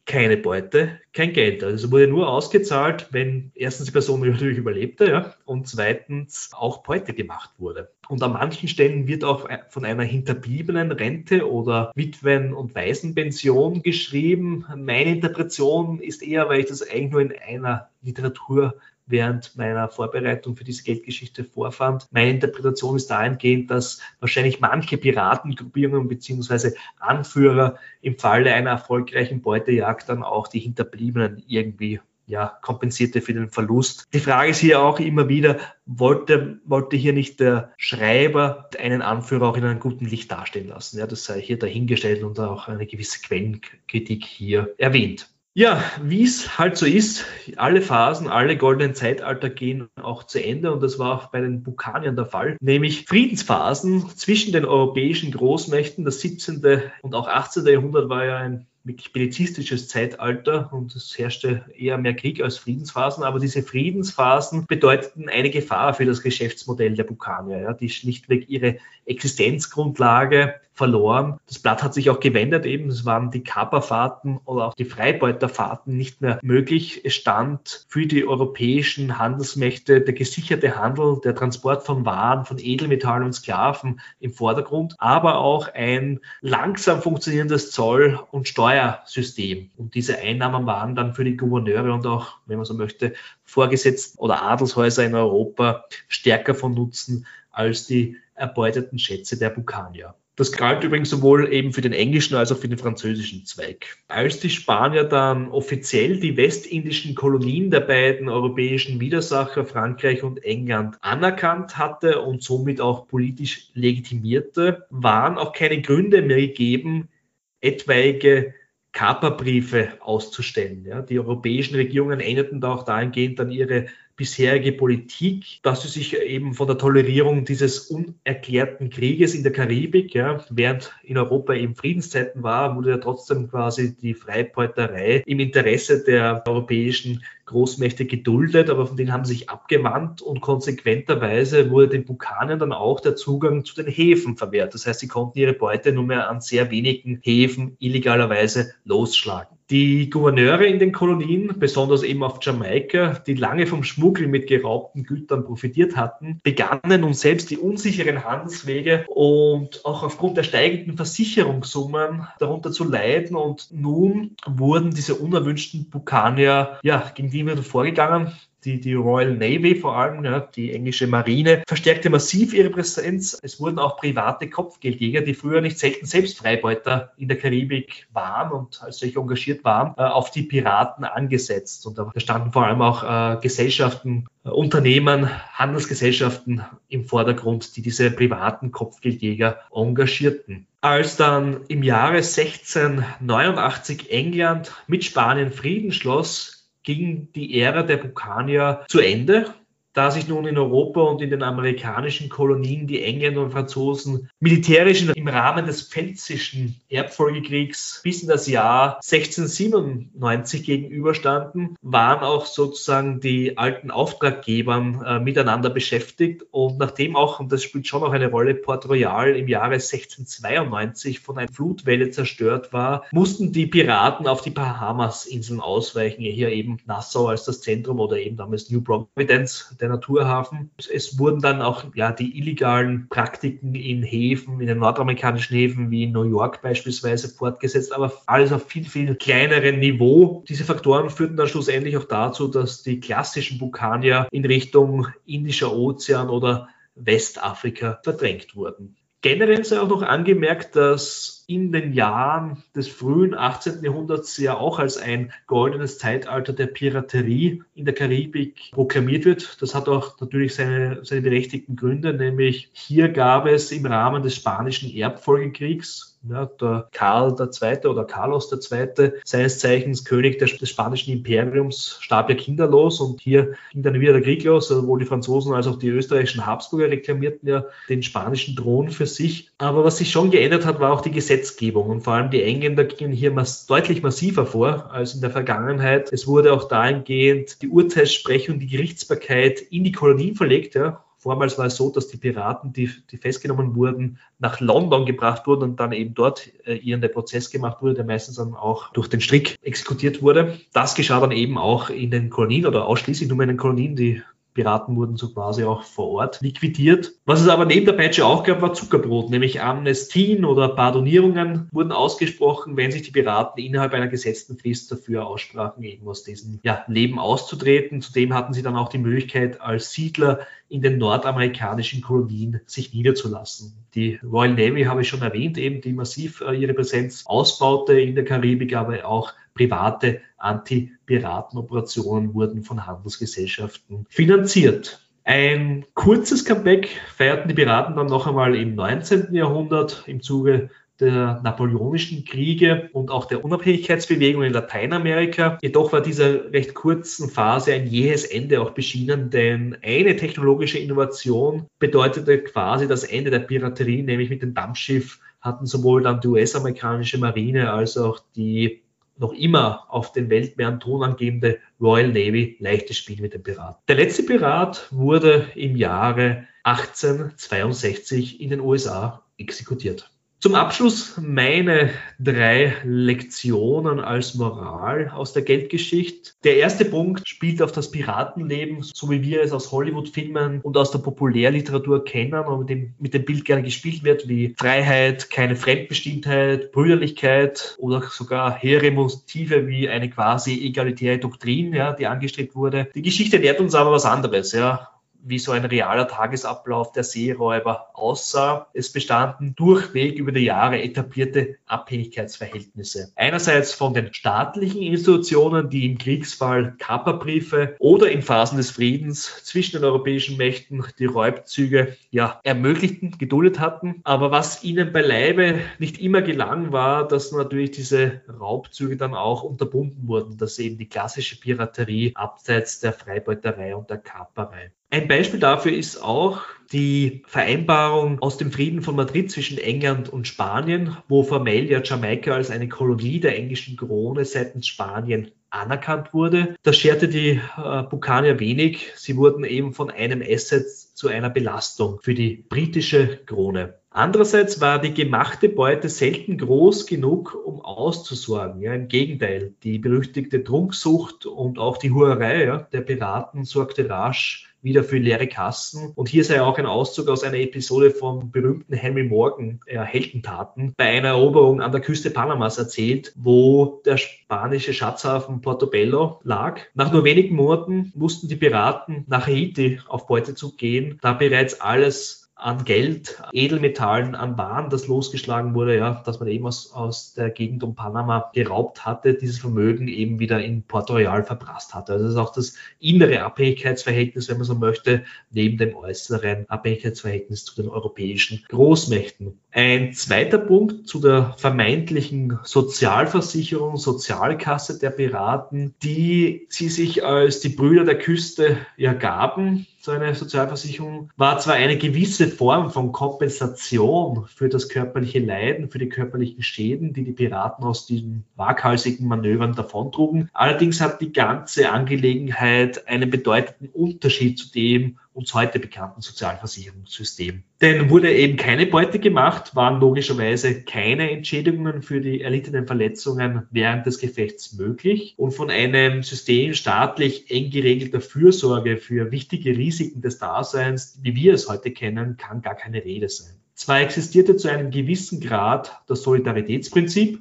keine Beute, kein Geld. Also wurde nur ausgezahlt, wenn erstens die Person natürlich überlebte ja, und zweitens auch Beute gemacht wurde. Und an manchen Stellen wird auch von einer hinterbliebenen Rente oder Witwen- und Waisenpension geschrieben. Meine Interpretation ist eher, weil ich das eigentlich nur in einer Literatur während meiner Vorbereitung für diese Geldgeschichte vorfand. Meine Interpretation ist dahingehend, dass wahrscheinlich manche Piratengruppierungen beziehungsweise Anführer im Falle einer erfolgreichen Beutejagd dann auch die Hinterbliebenen irgendwie ja, kompensierte für den Verlust. Die Frage ist hier auch immer wieder, wollte, wollte hier nicht der Schreiber einen Anführer auch in einem guten Licht dastehen lassen? Ja, das sei hier dahingestellt und auch eine gewisse Quellenkritik hier erwähnt. Ja, wie es halt so ist, alle Phasen, alle goldenen Zeitalter gehen auch zu Ende und das war auch bei den Bukaniern der Fall, nämlich Friedensphasen zwischen den europäischen Großmächten. Das 17. und auch 18. Jahrhundert war ja ein wirklich belizistisches Zeitalter und es herrschte eher mehr Krieg als Friedensphasen, aber diese Friedensphasen bedeuteten eine Gefahr für das Geschäftsmodell der Bukanier, ja, die schlichtweg ihre Existenzgrundlage verloren. Das Blatt hat sich auch gewendet eben. Es waren die Kaperfahrten oder auch die Freibeuterfahrten nicht mehr möglich. Es stand für die europäischen Handelsmächte der gesicherte Handel, der Transport von Waren, von Edelmetallen und Sklaven im Vordergrund, aber auch ein langsam funktionierendes Zoll- und Steuersystem. Und diese Einnahmen waren dann für die Gouverneure und auch, wenn man so möchte, Vorgesetzten oder Adelshäuser in Europa stärker von Nutzen als die erbeuteten Schätze der Bukanier. Das galt übrigens sowohl eben für den englischen als auch für den französischen Zweig. Als die Spanier dann offiziell die westindischen Kolonien der beiden europäischen Widersacher Frankreich und England anerkannt hatte und somit auch politisch legitimierte, waren auch keine Gründe mehr gegeben, etwaige Kaperbriefe auszustellen. Ja, die europäischen Regierungen änderten da auch dahingehend dann ihre bisherige Politik, dass sie sich eben von der Tolerierung dieses unerklärten Krieges in der Karibik, ja, während in Europa eben Friedenszeiten war, wurde ja trotzdem quasi die Freibeuterei im Interesse der europäischen Großmächte geduldet, aber von denen haben sie sich abgewandt und konsequenterweise wurde den Bukanen dann auch der Zugang zu den Häfen verwehrt. Das heißt, sie konnten ihre Beute nur mehr an sehr wenigen Häfen illegalerweise losschlagen. Die Gouverneure in den Kolonien, besonders eben auf Jamaika, die lange vom Schmuggel mit geraubten Gütern profitiert hatten, begannen nun selbst die unsicheren Handelswege und auch aufgrund der steigenden Versicherungssummen darunter zu leiden. Und nun wurden diese unerwünschten Bukanier, ja, gegen die wir vorgegangen die, die Royal Navy vor allem, ja, die englische Marine, verstärkte massiv ihre Präsenz. Es wurden auch private Kopfgeldjäger, die früher nicht selten selbst Freibeuter in der Karibik waren und als solche engagiert waren, äh, auf die Piraten angesetzt. Und da standen vor allem auch äh, Gesellschaften, äh, Unternehmen, Handelsgesellschaften im Vordergrund, die diese privaten Kopfgeldjäger engagierten. Als dann im Jahre 1689 England mit Spanien Frieden schloss, ging die Ära der Bukanier zu Ende da sich nun in Europa und in den amerikanischen Kolonien die Engländer und Franzosen militärisch im Rahmen des Pfälzischen Erbfolgekriegs bis in das Jahr 1697 gegenüberstanden, waren auch sozusagen die alten Auftraggebern äh, miteinander beschäftigt. Und nachdem auch, und das spielt schon noch eine Rolle, Port Royal im Jahre 1692 von einer Flutwelle zerstört war, mussten die Piraten auf die Bahamas-Inseln ausweichen, hier eben Nassau als das Zentrum oder eben damals New Providence der Naturhafen. Es wurden dann auch ja, die illegalen Praktiken in Häfen, in den nordamerikanischen Häfen wie in New York beispielsweise fortgesetzt, aber alles auf viel, viel kleineren Niveau. Diese Faktoren führten dann schlussendlich auch dazu, dass die klassischen Bukanier in Richtung Indischer Ozean oder Westafrika verdrängt wurden. Generell sei auch noch angemerkt, dass in den Jahren des frühen 18. Jahrhunderts ja auch als ein goldenes Zeitalter der Piraterie in der Karibik proklamiert wird. Das hat auch natürlich seine, seine berechtigten Gründe, nämlich hier gab es im Rahmen des Spanischen Erbfolgekriegs ja, der Karl II. oder Carlos II., seines Zeichens König des, des, spanischen Imperiums, starb ja kinderlos und hier ging dann wieder der Krieg los, sowohl die Franzosen als auch die österreichischen Habsburger reklamierten ja den spanischen Thron für sich. Aber was sich schon geändert hat, war auch die Gesetzgebung und vor allem die Engländer gingen hier mass deutlich massiver vor als in der Vergangenheit. Es wurde auch dahingehend die Urteilssprechung, die Gerichtsbarkeit in die Kolonien verlegt, ja, Vormals war es so, dass die Piraten, die, die festgenommen wurden, nach London gebracht wurden und dann eben dort äh, ihren der Prozess gemacht wurde, der meistens dann auch durch den Strick exekutiert wurde. Das geschah dann eben auch in den Kolonien oder ausschließlich nur in den Kolonien, die Piraten wurden so quasi auch vor Ort liquidiert. Was es aber neben der Peitsche auch gab, war Zuckerbrot, nämlich Amnestien oder Pardonierungen wurden ausgesprochen, wenn sich die Piraten innerhalb einer gesetzten Frist dafür aussprachen, eben aus diesem ja, Leben auszutreten. Zudem hatten sie dann auch die Möglichkeit, als Siedler in den nordamerikanischen Kolonien sich niederzulassen. Die Royal Navy habe ich schon erwähnt, eben die massiv äh, ihre Präsenz ausbaute in der Karibik, aber auch private Anti-Piraten-Operationen wurden von Handelsgesellschaften finanziert. Ein kurzes Comeback feierten die Piraten dann noch einmal im 19. Jahrhundert im Zuge der napoleonischen Kriege und auch der Unabhängigkeitsbewegung in Lateinamerika. Jedoch war dieser recht kurzen Phase ein jähes Ende auch beschienen, denn eine technologische Innovation bedeutete quasi das Ende der Piraterie, nämlich mit dem Dampfschiff hatten sowohl dann die US-amerikanische Marine als auch die noch immer auf den Weltmeeren tonangebende Royal Navy leichtes Spiel mit den Piraten. Der letzte Pirat wurde im Jahre 1862 in den USA exekutiert. Zum Abschluss meine drei Lektionen als Moral aus der Geldgeschichte. Der erste Punkt spielt auf das Piratenleben, so wie wir es aus Hollywood-Filmen und aus der Populärliteratur kennen und mit dem, mit dem Bild gerne gespielt wird, wie Freiheit, keine Fremdbestimmtheit, Brüderlichkeit oder sogar hehre Motive wie eine quasi egalitäre Doktrin, ja, die angestrebt wurde. Die Geschichte lehrt uns aber was anderes, ja wie so ein realer Tagesablauf der Seeräuber aussah. Es bestanden durchweg über die Jahre etablierte Abhängigkeitsverhältnisse. Einerseits von den staatlichen Institutionen, die im Kriegsfall Kaperbriefe oder in Phasen des Friedens zwischen den europäischen Mächten die Räubzüge ja, ermöglichten, geduldet hatten. Aber was ihnen beileibe nicht immer gelang, war, dass natürlich diese Raubzüge dann auch unterbunden wurden, dass eben die klassische Piraterie abseits der Freibeuterei und der Kaperei ein Beispiel dafür ist auch die Vereinbarung aus dem Frieden von Madrid zwischen England und Spanien, wo formell ja Jamaika als eine Kolonie der englischen Krone seitens Spanien anerkannt wurde. Das scherte die äh, Bukanier wenig. Sie wurden eben von einem Asset zu einer Belastung für die britische Krone. Andererseits war die gemachte Beute selten groß genug, um auszusorgen. Ja, Im Gegenteil, die berüchtigte Trunksucht und auch die Hurerei ja, der Piraten sorgte rasch wieder für leere Kassen. Und hier sei auch ein Auszug aus einer Episode vom berühmten Henry Morgan, äh, Heldentaten, bei einer Eroberung an der Küste Panamas erzählt, wo der spanische Schatzhafen Portobello lag. Nach nur wenigen Monaten mussten die Piraten nach Haiti auf Beutezug gehen, da bereits alles an Geld, Edelmetallen, an Waren, das losgeschlagen wurde, ja, dass man eben aus, aus der Gegend um Panama geraubt hatte, dieses Vermögen eben wieder in Port Royal verprasst hatte. Also das ist auch das innere Abhängigkeitsverhältnis, wenn man so möchte, neben dem äußeren Abhängigkeitsverhältnis zu den europäischen Großmächten. Ein zweiter Punkt zu der vermeintlichen Sozialversicherung, Sozialkasse der Piraten, die sie sich als die Brüder der Küste ja gaben, so eine Sozialversicherung, war zwar eine gewisse Form von Kompensation für das körperliche Leiden, für die körperlichen Schäden, die die Piraten aus diesen waghalsigen Manövern davontrugen. Allerdings hat die ganze Angelegenheit einen bedeutenden Unterschied zu dem uns heute bekannten Sozialversicherungssystem. Denn wurde eben keine Beute gemacht, waren logischerweise keine Entschädigungen für die erlittenen Verletzungen während des Gefechts möglich. Und von einem System staatlich eng geregelter Fürsorge für wichtige Risiken des Daseins, wie wir es heute kennen, kann gar keine Rede sein. Zwar existierte zu einem gewissen Grad das Solidaritätsprinzip,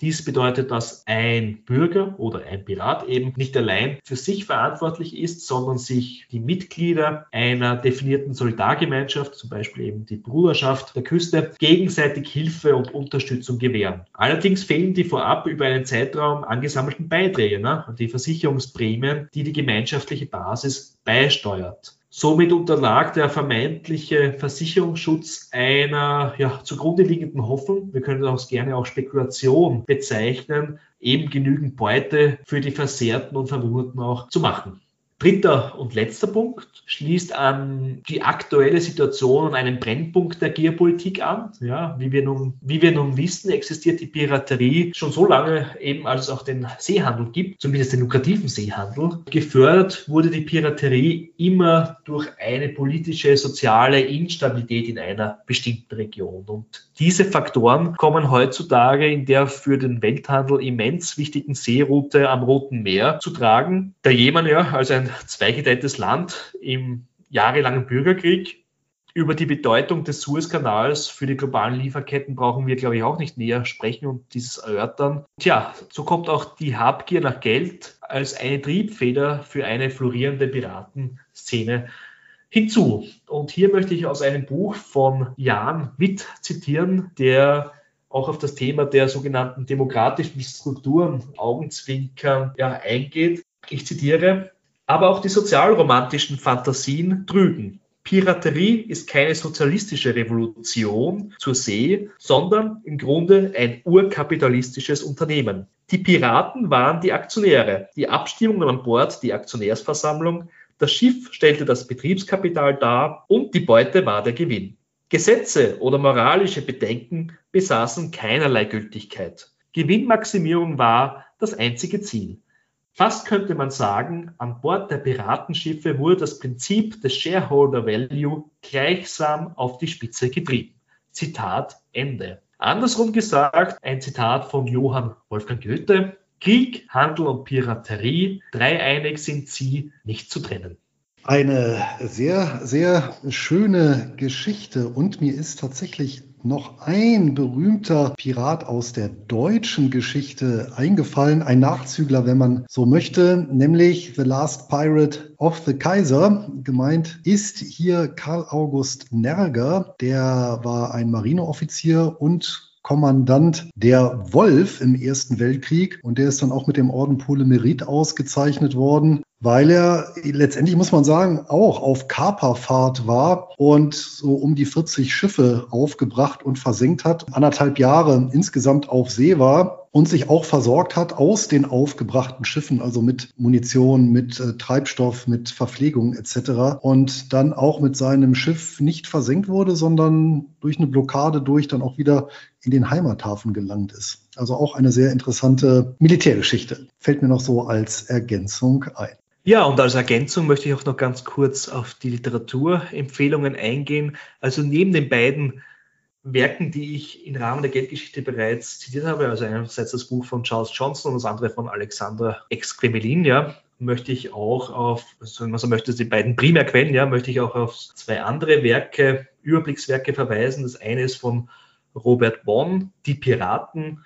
dies bedeutet, dass ein Bürger oder ein Pirat eben nicht allein für sich verantwortlich ist, sondern sich die Mitglieder einer definierten Solidargemeinschaft, zum Beispiel eben die Bruderschaft der Küste, gegenseitig Hilfe und Unterstützung gewähren. Allerdings fehlen die vorab über einen Zeitraum angesammelten Beiträge, ne, die Versicherungsprämien, die die gemeinschaftliche Basis beisteuert. Somit unterlag der vermeintliche Versicherungsschutz einer ja, zugrunde liegenden Hoffnung, wir können das gerne auch Spekulation bezeichnen, eben genügend Beute für die Versehrten und Verwundeten auch zu machen. Dritter und letzter Punkt schließt an die aktuelle Situation und einen Brennpunkt der Geopolitik an. Ja, wie wir nun, wie wir nun wissen, existiert die Piraterie schon so lange eben, als es auch den Seehandel gibt, zumindest den lukrativen Seehandel. Gefördert wurde die Piraterie immer durch eine politische, soziale Instabilität in einer bestimmten Region. Und diese Faktoren kommen heutzutage in der für den Welthandel immens wichtigen Seeroute am Roten Meer zu tragen. Der Jemen ja als ein zweigeteiltes Land im jahrelangen Bürgerkrieg. Über die Bedeutung des Suezkanals für die globalen Lieferketten brauchen wir, glaube ich, auch nicht näher sprechen und dieses erörtern. Tja, so kommt auch die Habgier nach Geld als eine Triebfeder für eine florierende Piratenszene hinzu. Und hier möchte ich aus einem Buch von Jan Witt zitieren, der auch auf das Thema der sogenannten demokratischen Strukturen Augenzwinkern ja, eingeht. Ich zitiere, aber auch die sozialromantischen Fantasien trügen. Piraterie ist keine sozialistische Revolution zur See, sondern im Grunde ein urkapitalistisches Unternehmen. Die Piraten waren die Aktionäre, die Abstimmungen an Bord die Aktionärsversammlung, das Schiff stellte das Betriebskapital dar und die Beute war der Gewinn. Gesetze oder moralische Bedenken besaßen keinerlei Gültigkeit. Gewinnmaximierung war das einzige Ziel. Fast könnte man sagen, an Bord der Piratenschiffe wurde das Prinzip des Shareholder Value gleichsam auf die Spitze getrieben. Zitat Ende. Andersrum gesagt, ein Zitat von Johann Wolfgang Goethe, Krieg, Handel und Piraterie, dreieinig sind sie, nicht zu trennen. Eine sehr, sehr schöne Geschichte und mir ist tatsächlich noch ein berühmter Pirat aus der deutschen Geschichte eingefallen, ein Nachzügler, wenn man so möchte, nämlich The Last Pirate of the Kaiser. Gemeint ist hier Karl August Nerger, der war ein Marineoffizier und Kommandant der Wolf im Ersten Weltkrieg und der ist dann auch mit dem Orden Pole Merit ausgezeichnet worden weil er letztendlich, muss man sagen, auch auf Kaperfahrt war und so um die 40 Schiffe aufgebracht und versenkt hat, anderthalb Jahre insgesamt auf See war und sich auch versorgt hat aus den aufgebrachten Schiffen, also mit Munition, mit äh, Treibstoff, mit Verpflegung etc. Und dann auch mit seinem Schiff nicht versenkt wurde, sondern durch eine Blockade durch dann auch wieder in den Heimathafen gelangt ist. Also auch eine sehr interessante Militärgeschichte. Fällt mir noch so als Ergänzung ein. Ja, und als Ergänzung möchte ich auch noch ganz kurz auf die Literaturempfehlungen eingehen. Also neben den beiden Werken, die ich im Rahmen der Geldgeschichte bereits zitiert habe, also einerseits das Buch von Charles Johnson und das andere von Alexander Exquemelin, ja, möchte ich auch auf, also wenn man so möchte, die beiden Primärquellen, ja, möchte ich auch auf zwei andere Werke, Überblickswerke verweisen. Das eine ist von Robert Bonn, Die Piraten,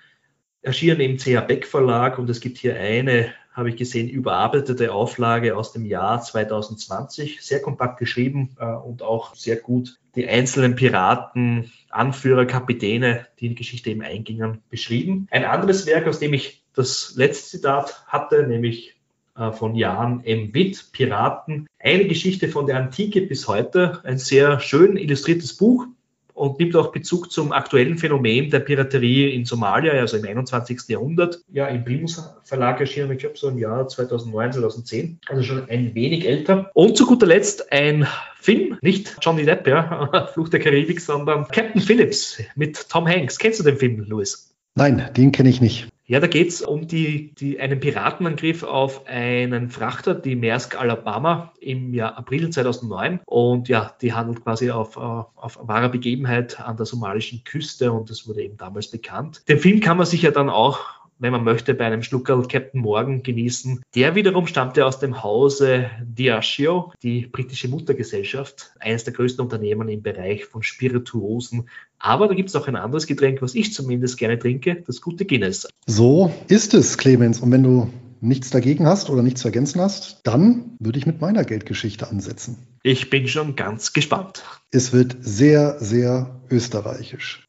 erschienen im CH Beck Verlag und es gibt hier eine habe ich gesehen, überarbeitete Auflage aus dem Jahr 2020, sehr kompakt geschrieben äh, und auch sehr gut die einzelnen Piraten, Anführer, Kapitäne, die die Geschichte eben eingingen, beschrieben. Ein anderes Werk, aus dem ich das letzte Zitat hatte, nämlich äh, von Jan M. Witt, Piraten, eine Geschichte von der Antike bis heute, ein sehr schön illustriertes Buch, und nimmt auch Bezug zum aktuellen Phänomen der Piraterie in Somalia, also im 21. Jahrhundert. Ja, im Primus Verlag erschienen, ich glaube so im Jahr 2009, 2010, also schon ein wenig älter. Und zu guter Letzt ein Film, nicht Johnny Depp, ja, Fluch der Karibik, sondern Captain Phillips mit Tom Hanks. Kennst du den Film, Louis? Nein, den kenne ich nicht. Ja, da geht es um die, die, einen Piratenangriff auf einen Frachter, die Maersk Alabama im Jahr April 2009. Und ja, die handelt quasi auf, auf, auf wahrer Begebenheit an der somalischen Küste und das wurde eben damals bekannt. Den Film kann man sich ja dann auch wenn man möchte, bei einem Schluckerl Captain Morgan genießen. Der wiederum stammte aus dem Hause Diageo, die britische Muttergesellschaft, eines der größten Unternehmen im Bereich von Spirituosen. Aber da gibt es auch ein anderes Getränk, was ich zumindest gerne trinke, das gute Guinness. So ist es, Clemens. Und wenn du nichts dagegen hast oder nichts zu ergänzen hast, dann würde ich mit meiner Geldgeschichte ansetzen. Ich bin schon ganz gespannt. Es wird sehr, sehr österreichisch.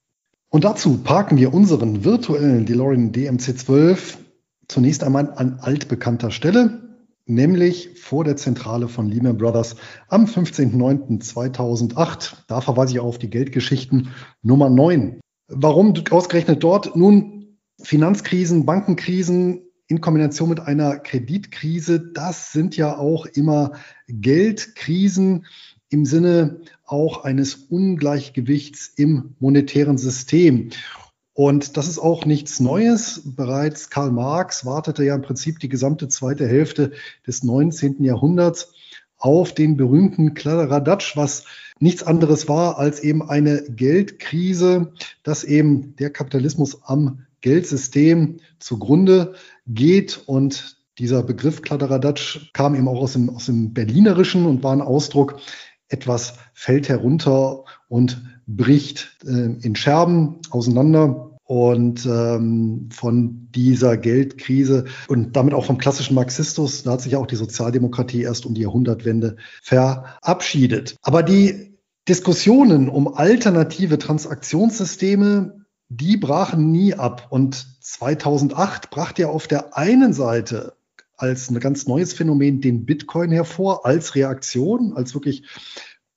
Und dazu parken wir unseren virtuellen DeLorean DMC12 zunächst einmal an altbekannter Stelle, nämlich vor der Zentrale von Lehman Brothers am 15.09.2008. Da verweise ich auf die Geldgeschichten Nummer 9. Warum ausgerechnet dort? Nun, Finanzkrisen, Bankenkrisen in Kombination mit einer Kreditkrise, das sind ja auch immer Geldkrisen im Sinne auch eines Ungleichgewichts im monetären System. Und das ist auch nichts Neues. Bereits Karl Marx wartete ja im Prinzip die gesamte zweite Hälfte des 19. Jahrhunderts auf den berühmten Kladderadatsch, was nichts anderes war als eben eine Geldkrise, dass eben der Kapitalismus am Geldsystem zugrunde geht und dieser Begriff Kladderadatsch kam eben auch aus dem, aus dem Berlinerischen und war ein Ausdruck, etwas fällt herunter und bricht äh, in Scherben auseinander. Und ähm, von dieser Geldkrise und damit auch vom klassischen Marxismus, da hat sich auch die Sozialdemokratie erst um die Jahrhundertwende verabschiedet. Aber die Diskussionen um alternative Transaktionssysteme, die brachen nie ab. Und 2008 brachte ja auf der einen Seite als ein ganz neues Phänomen den Bitcoin hervor, als Reaktion, als wirklich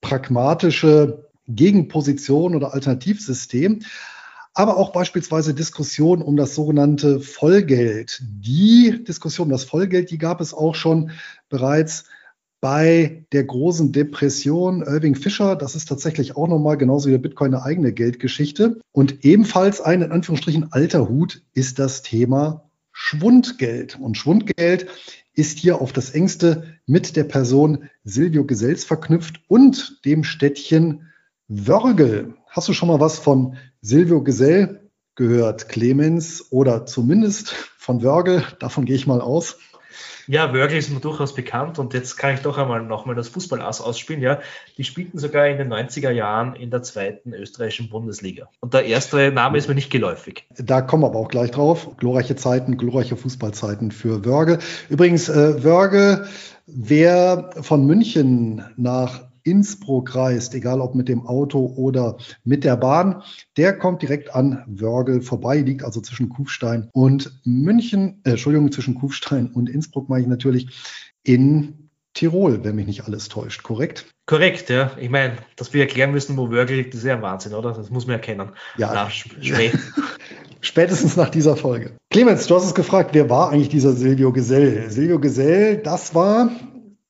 pragmatische Gegenposition oder Alternativsystem aber auch beispielsweise Diskussionen um das sogenannte Vollgeld. Die Diskussion um das Vollgeld, die gab es auch schon bereits bei der großen Depression Irving Fischer. Das ist tatsächlich auch nochmal genauso wie der Bitcoin eine eigene Geldgeschichte. Und ebenfalls ein in Anführungsstrichen alter Hut ist das Thema Schwundgeld. Und Schwundgeld ist hier auf das engste mit der Person Silvio Gesells verknüpft und dem Städtchen Wörgl. Hast du schon mal was von Silvio Gesell gehört, Clemens, oder zumindest von Wörgl? Davon gehe ich mal aus. Ja, Wörgl ist mir durchaus bekannt und jetzt kann ich doch einmal nochmal das Fußballass ausspielen. Ja, die spielten sogar in den 90er Jahren in der zweiten österreichischen Bundesliga. Und der erste Name ist mir nicht geläufig. Da kommen wir aber auch gleich drauf. Glorreiche Zeiten, glorreiche Fußballzeiten für Wörgl. Übrigens, äh, Wörgl, wer von München nach Innsbruck reist, egal ob mit dem Auto oder mit der Bahn, der kommt direkt an Wörgl vorbei, liegt also zwischen Kufstein und München, äh, Entschuldigung, zwischen Kufstein und Innsbruck meine ich natürlich, in Tirol, wenn mich nicht alles täuscht, korrekt? Korrekt, ja. Ich meine, dass wir erklären müssen, wo Wörgl liegt, ist ja ein Wahnsinn, oder? Das muss man erkennen. Ja. Nach Spätestens nach dieser Folge. Clemens, du hast es gefragt, wer war eigentlich dieser Silvio Gesell? Silvio Gesell, das war,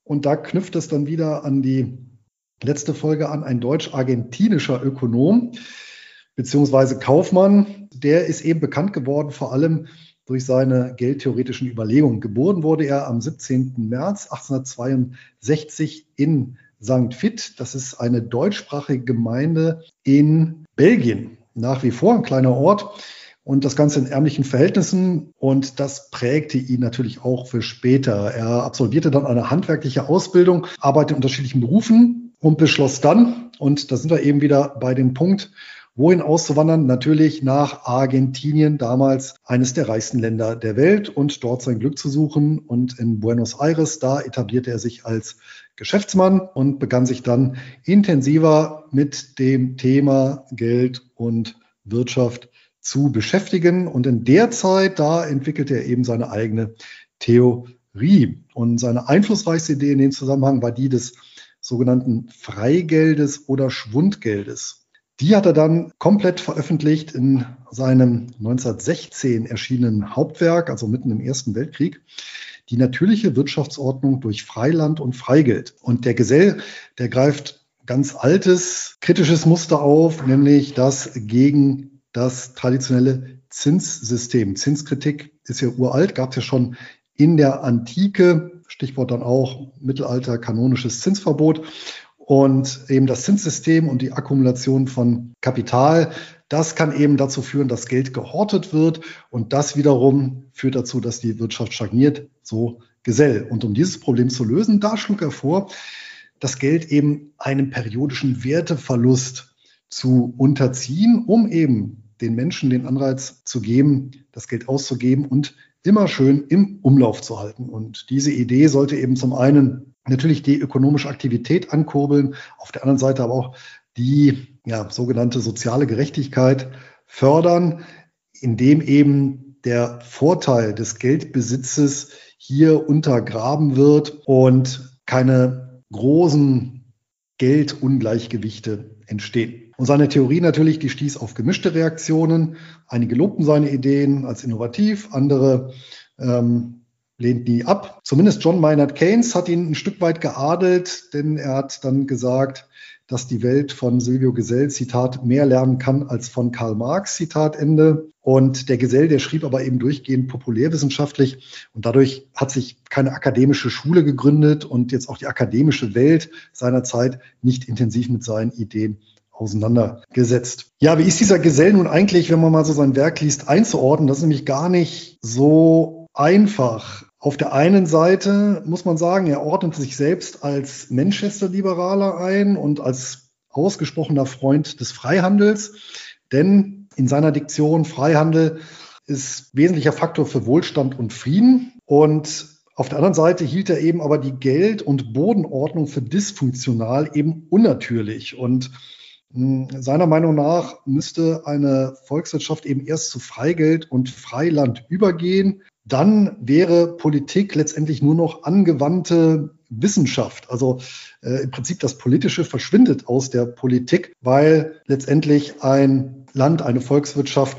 und da knüpft es dann wieder an die letzte Folge an, ein deutsch-argentinischer Ökonom beziehungsweise Kaufmann. Der ist eben bekannt geworden, vor allem durch seine geldtheoretischen Überlegungen. Geboren wurde er am 17. März 1862 in St. Vith. Das ist eine deutschsprachige Gemeinde in Belgien. Nach wie vor ein kleiner Ort und das Ganze in ärmlichen Verhältnissen. Und das prägte ihn natürlich auch für später. Er absolvierte dann eine handwerkliche Ausbildung, arbeitete in unterschiedlichen Berufen, und beschloss dann, und da sind wir eben wieder bei dem Punkt, wohin auszuwandern? Natürlich nach Argentinien, damals eines der reichsten Länder der Welt, und dort sein Glück zu suchen. Und in Buenos Aires, da etablierte er sich als Geschäftsmann und begann sich dann intensiver mit dem Thema Geld und Wirtschaft zu beschäftigen. Und in der Zeit, da entwickelte er eben seine eigene Theorie. Und seine einflussreichste Idee in dem Zusammenhang war die des sogenannten Freigeldes oder Schwundgeldes. Die hat er dann komplett veröffentlicht in seinem 1916 erschienenen Hauptwerk, also mitten im Ersten Weltkrieg, die natürliche Wirtschaftsordnung durch Freiland und Freigeld. Und der Gesell, der greift ganz altes, kritisches Muster auf, nämlich das gegen das traditionelle Zinssystem. Zinskritik ist ja uralt, gab es ja schon in der Antike. Stichwort dann auch Mittelalter kanonisches Zinsverbot. Und eben das Zinssystem und die Akkumulation von Kapital, das kann eben dazu führen, dass Geld gehortet wird. Und das wiederum führt dazu, dass die Wirtschaft stagniert, so Gesell. Und um dieses Problem zu lösen, da schlug er vor, das Geld eben einem periodischen Werteverlust zu unterziehen, um eben den Menschen den Anreiz zu geben, das Geld auszugeben und immer schön im Umlauf zu halten. Und diese Idee sollte eben zum einen natürlich die ökonomische Aktivität ankurbeln, auf der anderen Seite aber auch die ja, sogenannte soziale Gerechtigkeit fördern, indem eben der Vorteil des Geldbesitzes hier untergraben wird und keine großen Geldungleichgewichte entstehen. Und seine Theorie natürlich, die stieß auf gemischte Reaktionen. Einige lobten seine Ideen als innovativ, andere ähm, lehnt nie ab. Zumindest John Maynard Keynes hat ihn ein Stück weit geadelt, denn er hat dann gesagt, dass die Welt von Silvio Gesell, Zitat, mehr lernen kann als von Karl Marx, Zitat Ende. Und der Gesell, der schrieb aber eben durchgehend populärwissenschaftlich und dadurch hat sich keine akademische Schule gegründet und jetzt auch die akademische Welt seiner Zeit nicht intensiv mit seinen Ideen auseinandergesetzt. Ja, wie ist dieser Gesell nun eigentlich, wenn man mal so sein Werk liest, einzuordnen? Das ist nämlich gar nicht so einfach. Auf der einen Seite muss man sagen, er ordnet sich selbst als Manchester-Liberaler ein und als ausgesprochener Freund des Freihandels, denn in seiner Diktion Freihandel ist wesentlicher Faktor für Wohlstand und Frieden. Und auf der anderen Seite hielt er eben aber die Geld- und Bodenordnung für dysfunktional, eben unnatürlich. Und hm, seiner Meinung nach müsste eine Volkswirtschaft eben erst zu Freigeld und Freiland übergehen, dann wäre Politik letztendlich nur noch angewandte Wissenschaft. Also äh, im Prinzip das Politische verschwindet aus der Politik, weil letztendlich ein Land, eine Volkswirtschaft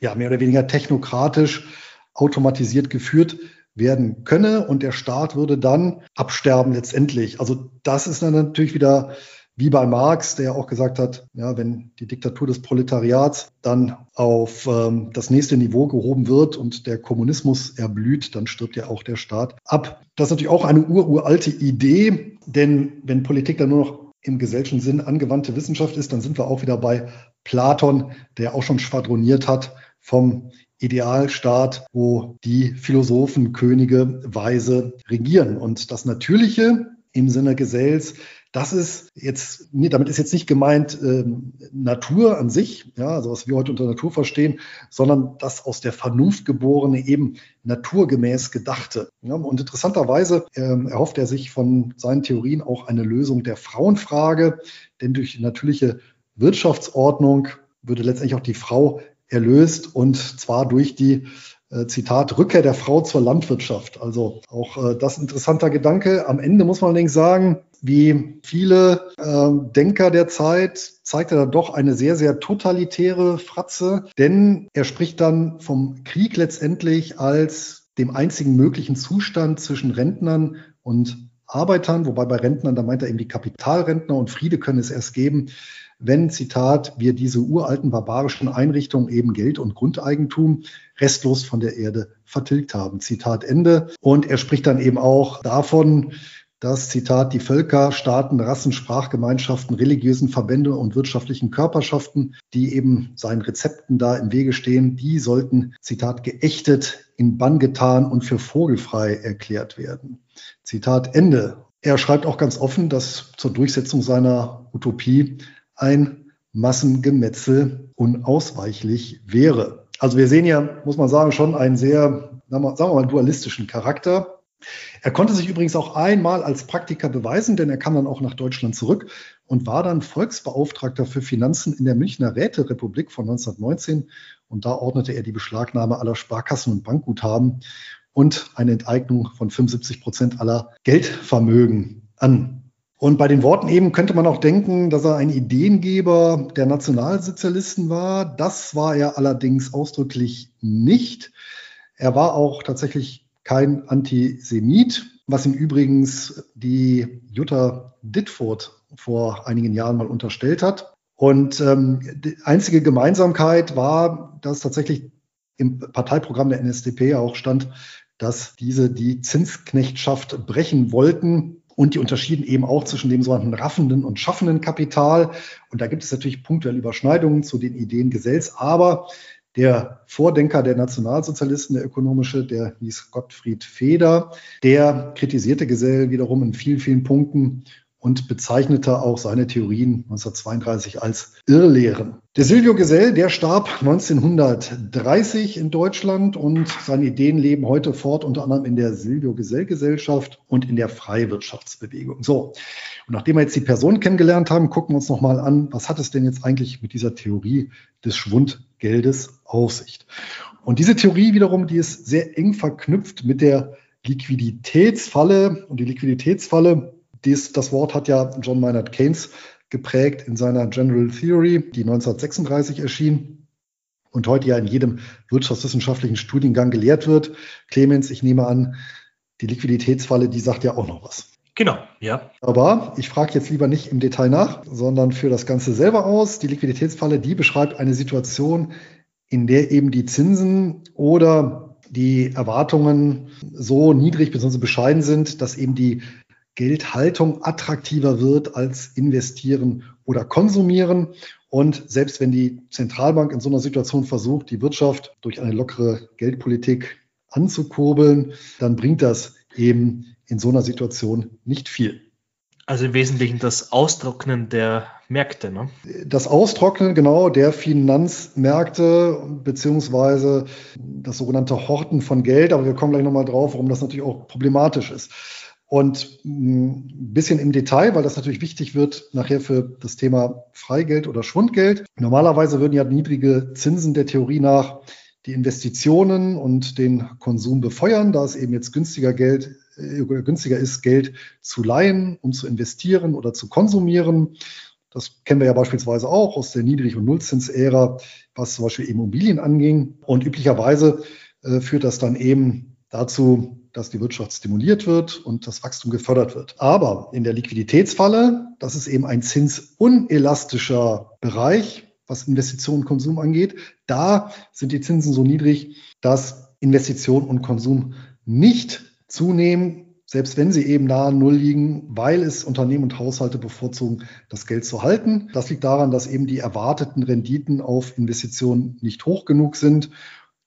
ja mehr oder weniger technokratisch automatisiert geführt werden könne und der Staat würde dann absterben letztendlich. Also das ist dann natürlich wieder wie bei Marx, der auch gesagt hat, ja, wenn die Diktatur des Proletariats dann auf ähm, das nächste Niveau gehoben wird und der Kommunismus erblüht, dann stirbt ja auch der Staat ab. Das ist natürlich auch eine ururalte Idee, denn wenn Politik dann nur noch im gesellschaftlichen Sinn angewandte Wissenschaft ist, dann sind wir auch wieder bei Platon, der auch schon schwadroniert hat vom Idealstaat, wo die Philosophen, Könige, Weise regieren. Und das Natürliche im Sinne Gesells das ist jetzt, damit ist jetzt nicht gemeint ähm, Natur an sich, ja, also was wir heute unter Natur verstehen, sondern das aus der Vernunft geborene, eben naturgemäß Gedachte. Ja, und interessanterweise ähm, erhofft er sich von seinen Theorien auch eine Lösung der Frauenfrage, denn durch die natürliche Wirtschaftsordnung würde letztendlich auch die Frau erlöst und zwar durch die äh, Zitat, Rückkehr der Frau zur Landwirtschaft. Also auch äh, das interessanter Gedanke. Am Ende muss man allerdings sagen, wie viele äh, Denker der Zeit zeigt er dann doch eine sehr, sehr totalitäre Fratze, denn er spricht dann vom Krieg letztendlich als dem einzigen möglichen Zustand zwischen Rentnern und Arbeitern, wobei bei Rentnern, da meint er eben die Kapitalrentner und Friede können es erst geben, wenn, Zitat, wir diese uralten barbarischen Einrichtungen eben Geld und Grundeigentum restlos von der Erde vertilgt haben. Zitat Ende. Und er spricht dann eben auch davon, dass, Zitat, die Völker, Staaten, Rassen, Sprachgemeinschaften, religiösen Verbände und wirtschaftlichen Körperschaften, die eben seinen Rezepten da im Wege stehen, die sollten, Zitat, geächtet, in Bann getan und für vogelfrei erklärt werden. Zitat Ende. Er schreibt auch ganz offen, dass zur Durchsetzung seiner Utopie ein Massengemetzel unausweichlich wäre. Also wir sehen ja, muss man sagen, schon einen sehr, sagen wir mal, dualistischen Charakter. Er konnte sich übrigens auch einmal als Praktiker beweisen, denn er kam dann auch nach Deutschland zurück und war dann Volksbeauftragter für Finanzen in der Münchner Räterepublik von 1919. Und da ordnete er die Beschlagnahme aller Sparkassen und Bankguthaben und eine Enteignung von 75 Prozent aller Geldvermögen an. Und bei den Worten eben könnte man auch denken, dass er ein Ideengeber der Nationalsozialisten war. Das war er allerdings ausdrücklich nicht. Er war auch tatsächlich kein Antisemit, was ihm übrigens die Jutta Ditfurth vor einigen Jahren mal unterstellt hat. Und ähm, die einzige Gemeinsamkeit war, dass tatsächlich im Parteiprogramm der NSDP auch stand, dass diese die Zinsknechtschaft brechen wollten. Und die unterschieden eben auch zwischen dem sogenannten raffenden und schaffenden Kapital. Und da gibt es natürlich punktuelle Überschneidungen zu den Ideen Gesells. Aber der Vordenker der Nationalsozialisten, der ökonomische, der hieß Gottfried Feder, der kritisierte Gesell wiederum in vielen, vielen Punkten und bezeichnete auch seine Theorien 1932 als Irrlehren. Der Silvio Gesell, der starb 1930 in Deutschland und seine Ideen leben heute fort, unter anderem in der Silvio Gesell Gesellschaft und in der Freiwirtschaftsbewegung. So. Und nachdem wir jetzt die Person kennengelernt haben, gucken wir uns nochmal an, was hat es denn jetzt eigentlich mit dieser Theorie des Schwundgeldes auf sich? Und diese Theorie wiederum, die ist sehr eng verknüpft mit der Liquiditätsfalle. Und die Liquiditätsfalle, dies, das Wort hat ja John Maynard Keynes geprägt in seiner General Theory, die 1936 erschien. und heute ja in jedem wirtschaftswissenschaftlichen Studiengang gelehrt wird. Clemens, ich nehme an, die Liquiditätsfalle, die sagt ja auch noch was. Genau, ja. Aber ich frage jetzt lieber nicht im Detail nach, sondern für das Ganze selber aus. Die Liquiditätsfalle, die beschreibt eine Situation, in der eben die Zinsen oder die Erwartungen so niedrig bzw. bescheiden sind, dass eben die Geldhaltung attraktiver wird als investieren oder konsumieren. Und selbst wenn die Zentralbank in so einer Situation versucht, die Wirtschaft durch eine lockere Geldpolitik anzukurbeln, dann bringt das eben in so einer Situation nicht viel. Also im Wesentlichen das Austrocknen der Märkte, ne? Das Austrocknen, genau, der Finanzmärkte, beziehungsweise das sogenannte Horten von Geld, aber wir kommen gleich nochmal drauf, warum das natürlich auch problematisch ist. Und ein bisschen im Detail, weil das natürlich wichtig wird nachher für das Thema Freigeld oder Schwundgeld. Normalerweise würden ja niedrige Zinsen der Theorie nach die Investitionen und den Konsum befeuern, da es eben jetzt günstiger Geld günstiger ist, Geld zu leihen, um zu investieren oder zu konsumieren. Das kennen wir ja beispielsweise auch aus der Niedrig- und Nullzinsära, was zum Beispiel Immobilien anging. Und üblicherweise äh, führt das dann eben dazu, dass die Wirtschaft stimuliert wird und das Wachstum gefördert wird. Aber in der Liquiditätsfalle, das ist eben ein zinsunelastischer Bereich, was Investition und Konsum angeht. Da sind die Zinsen so niedrig, dass Investition und Konsum nicht zunehmen, selbst wenn sie eben nahe Null liegen, weil es Unternehmen und Haushalte bevorzugen, das Geld zu halten. Das liegt daran, dass eben die erwarteten Renditen auf Investitionen nicht hoch genug sind,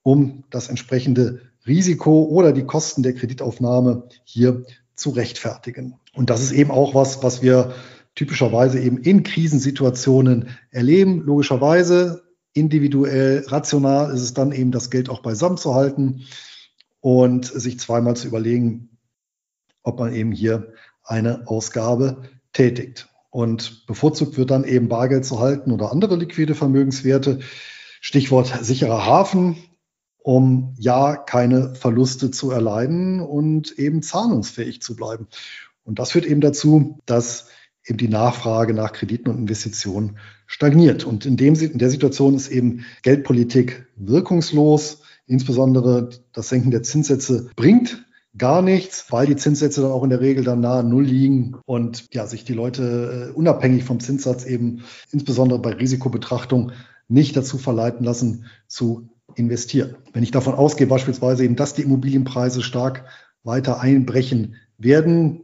um das entsprechende Risiko oder die Kosten der Kreditaufnahme hier zu rechtfertigen. Und das ist eben auch was, was wir typischerweise eben in Krisensituationen erleben. Logischerweise individuell, rational ist es dann eben, das Geld auch beisammen zu halten und sich zweimal zu überlegen, ob man eben hier eine Ausgabe tätigt. Und bevorzugt wird dann eben Bargeld zu halten oder andere liquide Vermögenswerte. Stichwort sicherer Hafen, um ja keine Verluste zu erleiden und eben zahlungsfähig zu bleiben. Und das führt eben dazu, dass eben die Nachfrage nach Krediten und Investitionen stagniert. Und in, dem, in der Situation ist eben Geldpolitik wirkungslos. Insbesondere das Senken der Zinssätze bringt gar nichts, weil die Zinssätze dann auch in der Regel dann nahe Null liegen und ja, sich die Leute äh, unabhängig vom Zinssatz eben insbesondere bei Risikobetrachtung nicht dazu verleiten lassen zu investieren. Wenn ich davon ausgehe beispielsweise eben, dass die Immobilienpreise stark weiter einbrechen werden,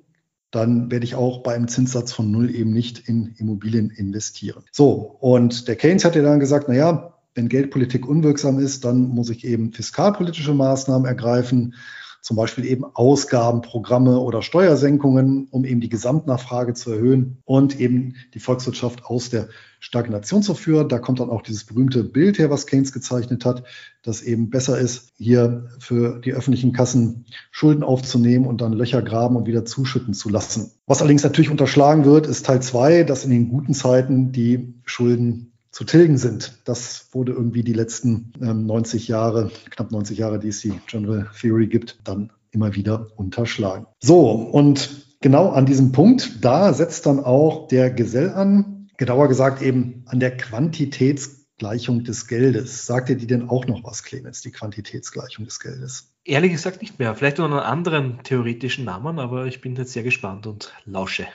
dann werde ich auch bei einem Zinssatz von Null eben nicht in Immobilien investieren. So, und der Keynes hat ja dann gesagt, na ja, wenn Geldpolitik unwirksam ist, dann muss ich eben fiskalpolitische Maßnahmen ergreifen, zum Beispiel eben Ausgabenprogramme oder Steuersenkungen, um eben die Gesamtnachfrage zu erhöhen und eben die Volkswirtschaft aus der Stagnation zu führen. Da kommt dann auch dieses berühmte Bild her, was Keynes gezeichnet hat, dass eben besser ist, hier für die öffentlichen Kassen Schulden aufzunehmen und dann Löcher graben und wieder zuschütten zu lassen. Was allerdings natürlich unterschlagen wird, ist Teil zwei, dass in den guten Zeiten die Schulden zu tilgen sind. Das wurde irgendwie die letzten ähm, 90 Jahre, knapp 90 Jahre, die es die General Theory gibt, dann immer wieder unterschlagen. So, und genau an diesem Punkt, da setzt dann auch der Gesell an, genauer gesagt eben an der Quantitätsgleichung des Geldes. Sagt ihr die denn auch noch was, Clemens, die Quantitätsgleichung des Geldes? Ehrlich gesagt nicht mehr. Vielleicht unter einem anderen theoretischen Namen, aber ich bin jetzt sehr gespannt und lausche.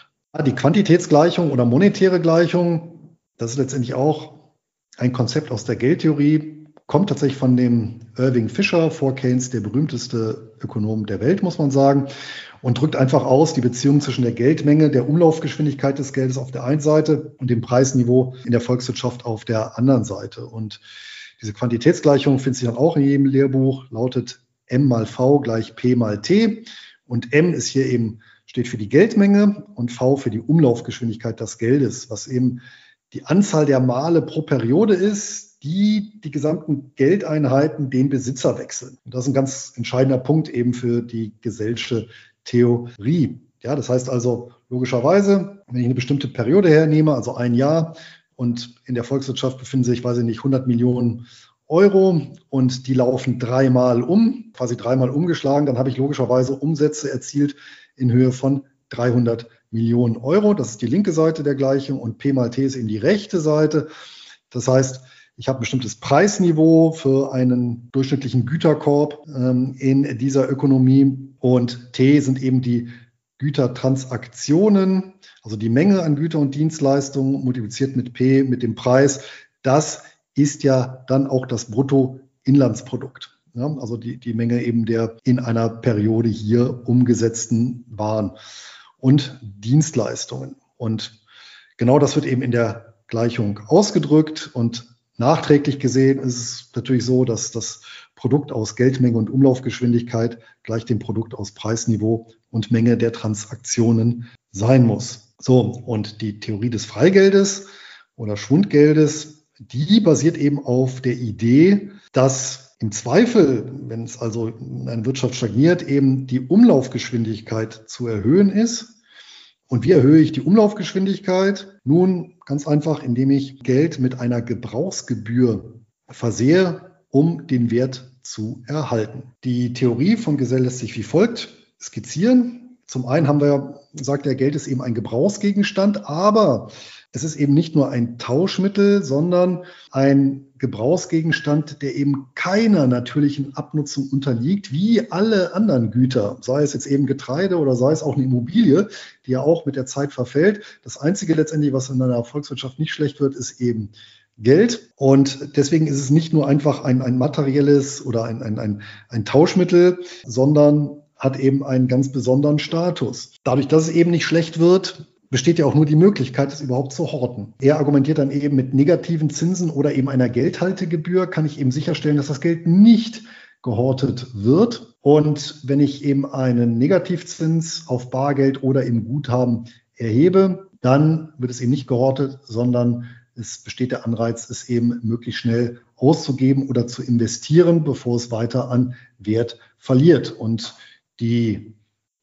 Die Quantitätsgleichung oder monetäre Gleichung das ist letztendlich auch ein Konzept aus der Geldtheorie, kommt tatsächlich von dem Irving Fisher, vor Keynes der berühmteste Ökonom der Welt, muss man sagen, und drückt einfach aus die Beziehung zwischen der Geldmenge, der Umlaufgeschwindigkeit des Geldes auf der einen Seite und dem Preisniveau in der Volkswirtschaft auf der anderen Seite. Und diese Quantitätsgleichung findet sich dann auch in jedem Lehrbuch, lautet M mal V gleich P mal T. Und M ist hier eben, steht für die Geldmenge und V für die Umlaufgeschwindigkeit des Geldes, was eben die Anzahl der Male pro Periode ist, die die gesamten Geldeinheiten den Besitzer wechseln. Und das ist ein ganz entscheidender Punkt eben für die Gesellsche Theorie. Ja, das heißt also logischerweise, wenn ich eine bestimmte Periode hernehme, also ein Jahr, und in der Volkswirtschaft befinden sich, weiß ich nicht, 100 Millionen Euro und die laufen dreimal um, quasi dreimal umgeschlagen, dann habe ich logischerweise Umsätze erzielt in Höhe von 300 Millionen Euro. Das ist die linke Seite der Gleichung und P mal T ist eben die rechte Seite. Das heißt, Ich habe ein bestimmtes Preisniveau für einen durchschnittlichen Güterkorb ähm, in dieser Ökonomie. Und T sind eben die Gütertransaktionen, also die Menge an Güter und Dienstleistungen multipliziert mit P, mit dem Preis. Das ist ja dann auch das Bruttoinlandsprodukt. Ja, also die, die Menge eben der in einer Periode hier umgesetzten Waren und Dienstleistungen. Und genau das wird eben in der Gleichung ausgedrückt und nachträglich gesehen ist es natürlich so, dass das Produkt aus Geldmenge und Umlaufgeschwindigkeit gleich dem Produkt aus Preisniveau und Menge der Transaktionen sein muss. So, und die Theorie des Freigeldes oder Schwundgeldes, die basiert eben auf der Idee, dass im Zweifel, wenn es also in einer Wirtschaft stagniert, eben die Umlaufgeschwindigkeit zu erhöhen ist und wie erhöhe ich die Umlaufgeschwindigkeit? Nun ganz einfach, indem ich Geld mit einer Gebrauchsgebühr versehe, um den Wert zu erhalten. Die Theorie von Gesell lässt sich wie folgt skizzieren. Zum einen haben wir, sagt er, Geld ist eben ein Gebrauchsgegenstand, aber es ist eben nicht nur ein Tauschmittel, sondern ein Gebrauchsgegenstand, der eben keiner natürlichen Abnutzung unterliegt, wie alle anderen Güter, sei es jetzt eben Getreide oder sei es auch eine Immobilie, die ja auch mit der Zeit verfällt. Das Einzige letztendlich, was in einer Volkswirtschaft nicht schlecht wird, ist eben Geld. Und deswegen ist es nicht nur einfach ein, ein materielles oder ein, ein, ein, ein Tauschmittel, sondern hat eben einen ganz besonderen Status. Dadurch, dass es eben nicht schlecht wird, besteht ja auch nur die Möglichkeit, es überhaupt zu horten. Er argumentiert dann eben mit negativen Zinsen oder eben einer Geldhaltegebühr, kann ich eben sicherstellen, dass das Geld nicht gehortet wird. Und wenn ich eben einen Negativzins auf Bargeld oder im Guthaben erhebe, dann wird es eben nicht gehortet, sondern es besteht der Anreiz, es eben möglichst schnell auszugeben oder zu investieren, bevor es weiter an Wert verliert. Und die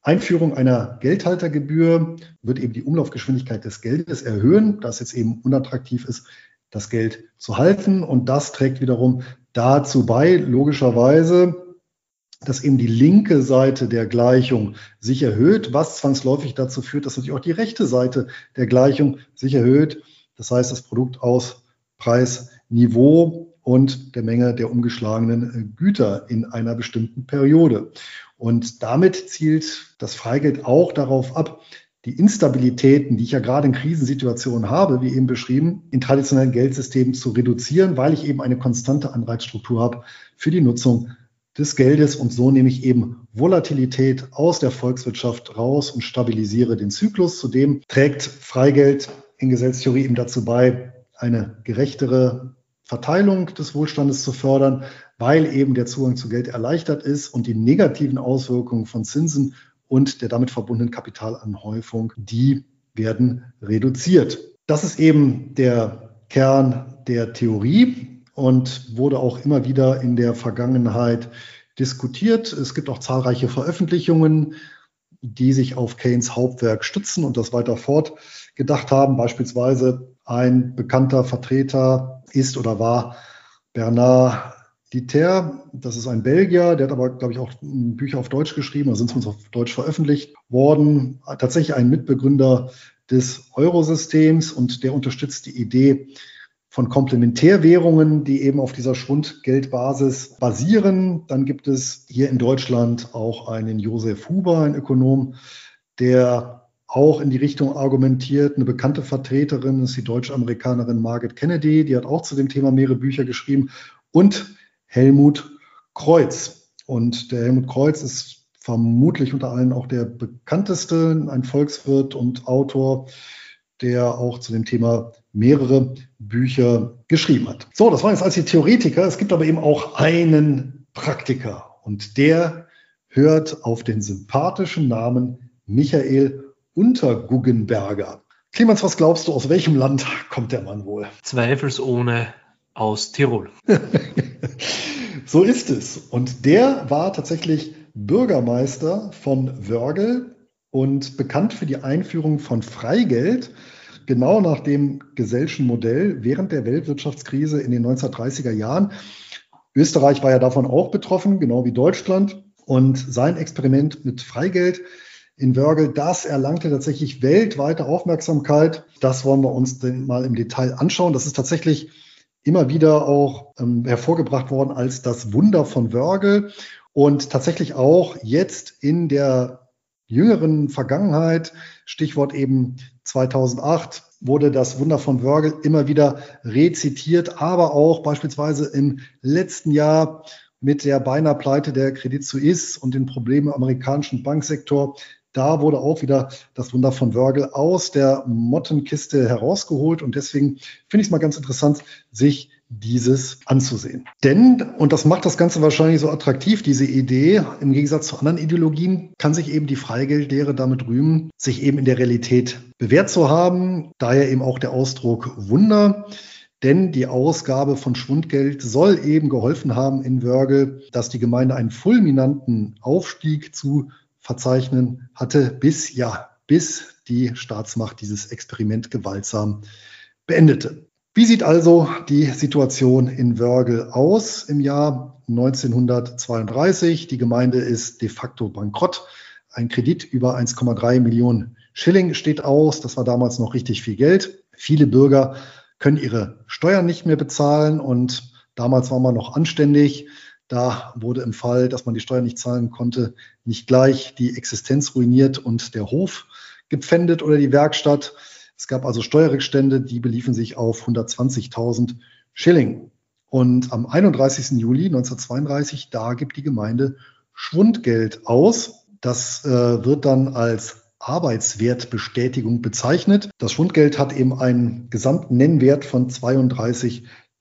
Einführung einer Geldhaltergebühr wird eben die Umlaufgeschwindigkeit des Geldes erhöhen, da es jetzt eben unattraktiv ist, das Geld zu halten. Und das trägt wiederum dazu bei, logischerweise, dass eben die linke Seite der Gleichung sich erhöht, was zwangsläufig dazu führt, dass natürlich auch die rechte Seite der Gleichung sich erhöht. Das heißt, das Produkt aus Preis, Niveau und der Menge der umgeschlagenen Güter in einer bestimmten Periode. Und damit zielt das Freigeld auch darauf ab, die Instabilitäten, die ich ja gerade in Krisensituationen habe, wie eben beschrieben, in traditionellen Geldsystemen zu reduzieren, weil ich eben eine konstante Anreizstruktur habe für die Nutzung des Geldes und so nehme ich eben Volatilität aus der Volkswirtschaft raus und stabilisiere den Zyklus. Zudem trägt Freigeld in Gesetztheorie eben dazu bei, eine gerechtere Verteilung des Wohlstandes zu fördern, weil eben der Zugang zu Geld erleichtert ist und die negativen Auswirkungen von Zinsen und der damit verbundenen Kapitalanhäufung, die werden reduziert. Das ist eben der Kern der Theorie und wurde auch immer wieder in der Vergangenheit diskutiert. Es gibt auch zahlreiche Veröffentlichungen, die sich auf Keynes Hauptwerk stützen und das weiter fortgedacht haben. Beispielsweise ein bekannter Vertreter ist oder war Bernard Dieter, das ist ein Belgier, der hat aber, glaube ich, auch Bücher auf Deutsch geschrieben, oder sind zumindest auf Deutsch veröffentlicht worden. Tatsächlich ein Mitbegründer des Eurosystems und der unterstützt die Idee von Komplementärwährungen, die eben auf dieser Schwundgeldbasis basieren. Dann gibt es hier in Deutschland auch einen Josef Huber, ein Ökonom, der auch in die Richtung argumentiert. Eine bekannte Vertreterin ist die Deutsch-Amerikanerin Margaret Kennedy, die hat auch zu dem Thema mehrere Bücher geschrieben. Und Helmut Kreuz. Und der Helmut Kreuz ist vermutlich unter allen auch der bekannteste, ein Volkswirt und Autor, der auch zu dem Thema mehrere Bücher geschrieben hat. So, das waren jetzt als die Theoretiker. Es gibt aber eben auch einen Praktiker und der hört auf den sympathischen Namen Michael Unterguggenberger. Clemens, was glaubst du, aus welchem Land kommt der Mann wohl? Zweifelsohne aus Tirol. so ist es. Und der war tatsächlich Bürgermeister von Wörgl und bekannt für die Einführung von Freigeld, genau nach dem Gesellschen Modell während der Weltwirtschaftskrise in den 1930er Jahren. Österreich war ja davon auch betroffen, genau wie Deutschland. Und sein Experiment mit Freigeld in Wörgl, das erlangte tatsächlich weltweite Aufmerksamkeit. Das wollen wir uns mal im Detail anschauen. Das ist tatsächlich immer wieder auch ähm, hervorgebracht worden als das Wunder von Wörgl und tatsächlich auch jetzt in der jüngeren Vergangenheit, Stichwort eben 2008, wurde das Wunder von Wörgl immer wieder rezitiert, aber auch beispielsweise im letzten Jahr mit der beinahe Pleite der Credit Suisse und den Problemen im amerikanischen Banksektor. Da wurde auch wieder das Wunder von Wörgl aus der Mottenkiste herausgeholt. Und deswegen finde ich es mal ganz interessant, sich dieses anzusehen. Denn, und das macht das Ganze wahrscheinlich so attraktiv, diese Idee, im Gegensatz zu anderen Ideologien, kann sich eben die Freigeldlehre damit rühmen, sich eben in der Realität bewährt zu haben. Daher eben auch der Ausdruck Wunder. Denn die Ausgabe von Schwundgeld soll eben geholfen haben in Wörgl, dass die Gemeinde einen fulminanten Aufstieg zu verzeichnen hatte, bis ja, bis die Staatsmacht dieses Experiment gewaltsam beendete. Wie sieht also die Situation in Wörgl aus im Jahr 1932? Die Gemeinde ist de facto bankrott. Ein Kredit über 1,3 Millionen Schilling steht aus. Das war damals noch richtig viel Geld. Viele Bürger können ihre Steuern nicht mehr bezahlen und damals war man noch anständig. Da wurde im Fall, dass man die Steuern nicht zahlen konnte, nicht gleich die Existenz ruiniert und der Hof gepfändet oder die Werkstatt. Es gab also Steuerrückstände, die beliefen sich auf 120.000 Schilling. Und am 31. Juli 1932, da gibt die Gemeinde Schwundgeld aus. Das äh, wird dann als Arbeitswertbestätigung bezeichnet. Das Schwundgeld hat eben einen gesamten Nennwert von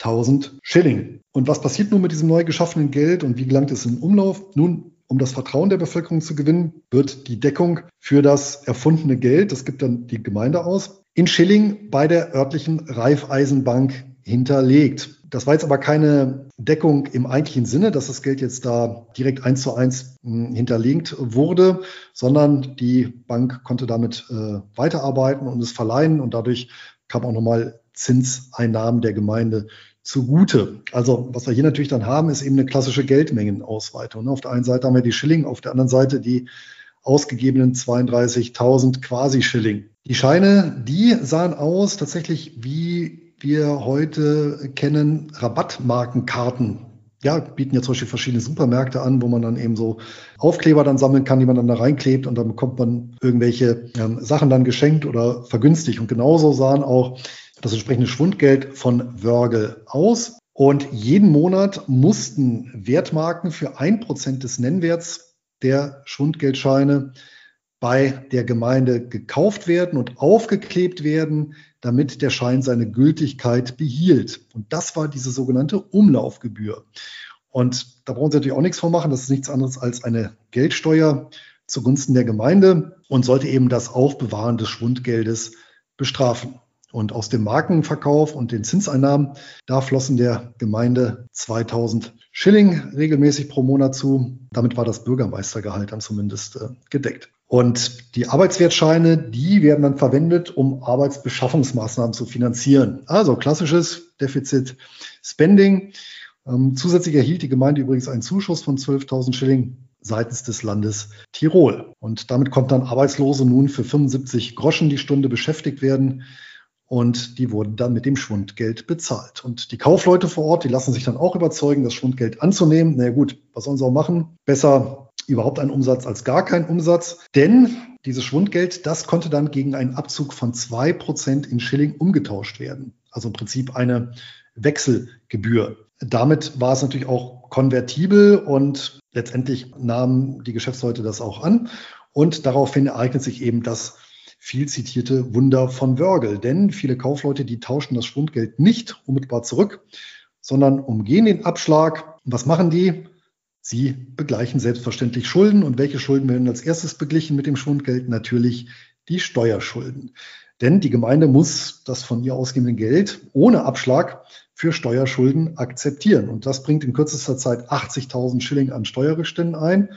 32.000 Schilling. Und was passiert nun mit diesem neu geschaffenen Geld und wie gelangt es in Umlauf? Nun, um das Vertrauen der Bevölkerung zu gewinnen, wird die Deckung für das erfundene Geld, das gibt dann die Gemeinde aus, in Schilling bei der örtlichen Raiffeisenbank hinterlegt. Das war jetzt aber keine Deckung im eigentlichen Sinne, dass das Geld jetzt da direkt eins zu eins hm, hinterlegt wurde, sondern die Bank konnte damit äh, weiterarbeiten und es verleihen und dadurch kam auch nochmal Zinseinnahmen der Gemeinde zugute. Also was wir hier natürlich dann haben, ist eben eine klassische Geldmengenausweitung. Auf der einen Seite haben wir die Schilling, auf der anderen Seite die ausgegebenen 32.000 Quasi-Schilling. Die Scheine, die sahen aus tatsächlich wie wir heute kennen Rabattmarkenkarten. Ja, bieten ja zum Beispiel verschiedene Supermärkte an, wo man dann eben so Aufkleber dann sammeln kann, die man dann da reinklebt und dann bekommt man irgendwelche ähm, Sachen dann geschenkt oder vergünstigt. Und genauso sahen auch das entsprechende Schwundgeld von Wörgl aus. Und jeden Monat mussten Wertmarken für ein Prozent des Nennwerts der Schwundgeldscheine bei der Gemeinde gekauft werden und aufgeklebt werden, damit der Schein seine Gültigkeit behielt. Und das war diese sogenannte Umlaufgebühr. Und da brauchen Sie natürlich auch nichts vormachen. Das ist nichts anderes als eine Geldsteuer zugunsten der Gemeinde und sollte eben das Aufbewahren des Schwundgeldes bestrafen. Und aus dem Markenverkauf und den Zinseinnahmen, da flossen der Gemeinde 2000 Schilling regelmäßig pro Monat zu. Damit war das Bürgermeistergehalt dann zumindest äh, gedeckt. Und die Arbeitswertscheine, die werden dann verwendet, um Arbeitsbeschaffungsmaßnahmen zu finanzieren. Also klassisches Defizit Spending. Ähm, zusätzlich erhielt die Gemeinde übrigens einen Zuschuss von 12.000 Schilling seitens des Landes Tirol. Und damit konnten dann Arbeitslose nun für 75 Groschen die Stunde beschäftigt werden. Und die wurden dann mit dem Schwundgeld bezahlt. Und die Kaufleute vor Ort, die lassen sich dann auch überzeugen, das Schwundgeld anzunehmen. Na gut, was sollen sie auch machen? Besser überhaupt einen Umsatz als gar keinen Umsatz. Denn dieses Schwundgeld, das konnte dann gegen einen Abzug von zwei Prozent in Schilling umgetauscht werden. Also im Prinzip eine Wechselgebühr. Damit war es natürlich auch konvertibel und letztendlich nahmen die Geschäftsleute das auch an. Und daraufhin ereignet sich eben das viel zitierte Wunder von Wörgl. Denn viele Kaufleute, die tauschen das Schwundgeld nicht unmittelbar zurück, sondern umgehen den Abschlag. Was machen die? Sie begleichen selbstverständlich Schulden. Und welche Schulden werden als erstes beglichen mit dem Schwundgeld? Natürlich die Steuerschulden. Denn die Gemeinde muss das von ihr ausgehende Geld ohne Abschlag für Steuerschulden akzeptieren. Und das bringt in kürzester Zeit 80.000 Schilling an Steuerrückständen ein.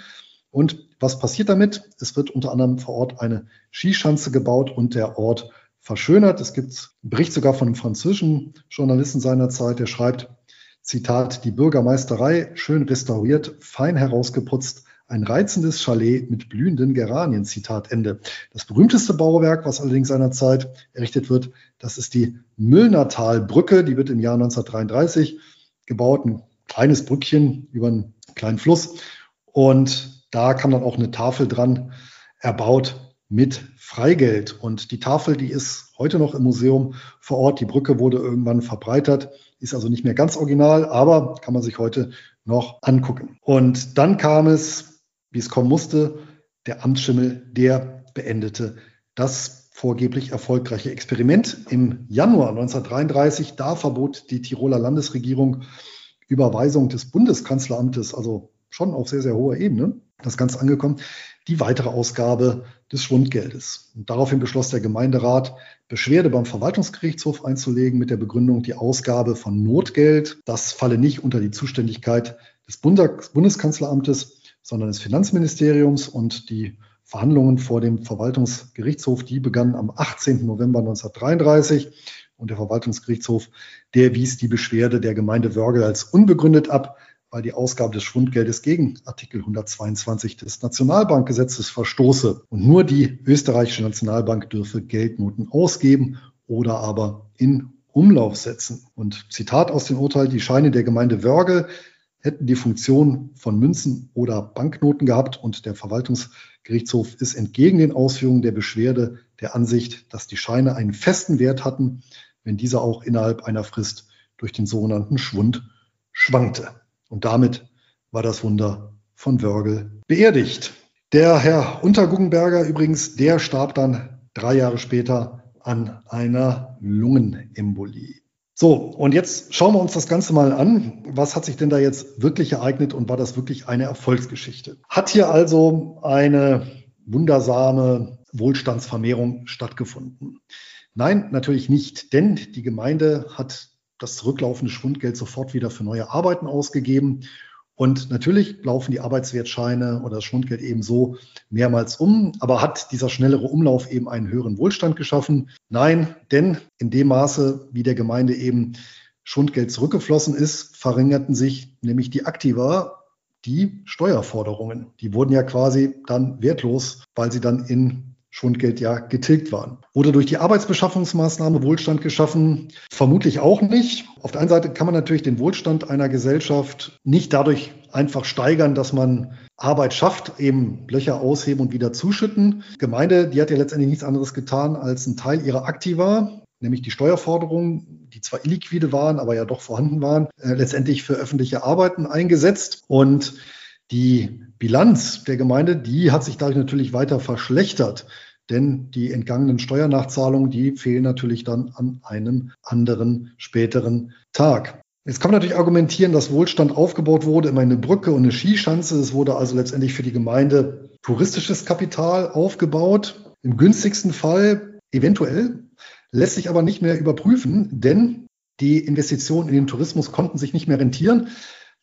Und was passiert damit? Es wird unter anderem vor Ort eine Skischanze gebaut und der Ort verschönert. Es gibt einen Bericht sogar von einem französischen Journalisten seiner Zeit, der schreibt, Zitat, die Bürgermeisterei, schön restauriert, fein herausgeputzt, ein reizendes Chalet mit blühenden Geranien. Zitat Ende. Das berühmteste Bauwerk, was allerdings seinerzeit errichtet wird, das ist die Müllnertalbrücke. Die wird im Jahr 1933 gebaut. Ein kleines Brückchen über einen kleinen Fluss. Und da kam dann auch eine Tafel dran, erbaut mit Freigeld. Und die Tafel, die ist heute noch im Museum vor Ort. Die Brücke wurde irgendwann verbreitert, ist also nicht mehr ganz original, aber kann man sich heute noch angucken. Und dann kam es, wie es kommen musste, der Amtsschimmel, der beendete das vorgeblich erfolgreiche Experiment. Im Januar 1933, da verbot die Tiroler Landesregierung Überweisung des Bundeskanzleramtes, also schon auf sehr, sehr hoher Ebene, das Ganze angekommen, die weitere Ausgabe des Schwundgeldes. Und daraufhin beschloss der Gemeinderat, Beschwerde beim Verwaltungsgerichtshof einzulegen mit der Begründung, die Ausgabe von Notgeld, das falle nicht unter die Zuständigkeit des Bundeskanzleramtes, sondern des Finanzministeriums und die Verhandlungen vor dem Verwaltungsgerichtshof, die begannen am 18. November 1933 und der Verwaltungsgerichtshof, der wies die Beschwerde der Gemeinde Wörgl als unbegründet ab, weil die Ausgabe des Schwundgeldes gegen Artikel 122 des Nationalbankgesetzes verstoße. Und nur die österreichische Nationalbank dürfe Geldnoten ausgeben oder aber in Umlauf setzen. Und Zitat aus dem Urteil, die Scheine der Gemeinde Wörgl hätten die Funktion von Münzen oder Banknoten gehabt und der Verwaltungsgerichtshof ist entgegen den Ausführungen der Beschwerde der Ansicht, dass die Scheine einen festen Wert hatten, wenn dieser auch innerhalb einer Frist durch den sogenannten Schwund schwankte. Und damit war das Wunder von Wörgl beerdigt. Der Herr Unterguggenberger übrigens, der starb dann drei Jahre später an einer Lungenembolie. So, und jetzt schauen wir uns das Ganze mal an. Was hat sich denn da jetzt wirklich ereignet und war das wirklich eine Erfolgsgeschichte? Hat hier also eine wundersame Wohlstandsvermehrung stattgefunden? Nein, natürlich nicht, denn die Gemeinde hat das zurücklaufende Schwundgeld sofort wieder für neue Arbeiten ausgegeben. Und natürlich laufen die Arbeitswertscheine oder das Schwundgeld ebenso mehrmals um. Aber hat dieser schnellere Umlauf eben einen höheren Wohlstand geschaffen? Nein, denn in dem Maße, wie der Gemeinde eben Schwundgeld zurückgeflossen ist, verringerten sich nämlich die Aktiva, die Steuerforderungen. Die wurden ja quasi dann wertlos, weil sie dann in Schwundgeld ja getilgt waren. Wurde durch die Arbeitsbeschaffungsmaßnahme Wohlstand geschaffen? Vermutlich auch nicht. Auf der einen Seite kann man natürlich den Wohlstand einer Gesellschaft nicht dadurch einfach steigern, dass man Arbeit schafft, eben Löcher ausheben und wieder zuschütten. Gemeinde, die hat ja letztendlich nichts anderes getan, als einen Teil ihrer Aktiva, nämlich die Steuerforderungen, die zwar illiquide waren, aber ja doch vorhanden waren, äh, letztendlich für öffentliche Arbeiten eingesetzt. Und die Bilanz der Gemeinde, die hat sich dadurch natürlich weiter verschlechtert. Denn die entgangenen Steuernachzahlungen, die fehlen natürlich dann an einem anderen späteren Tag. Jetzt kann man natürlich argumentieren, dass Wohlstand aufgebaut wurde, immer eine Brücke und eine Skischanze. Es wurde also letztendlich für die Gemeinde touristisches Kapital aufgebaut. Im günstigsten Fall eventuell, lässt sich aber nicht mehr überprüfen, denn die Investitionen in den Tourismus konnten sich nicht mehr rentieren.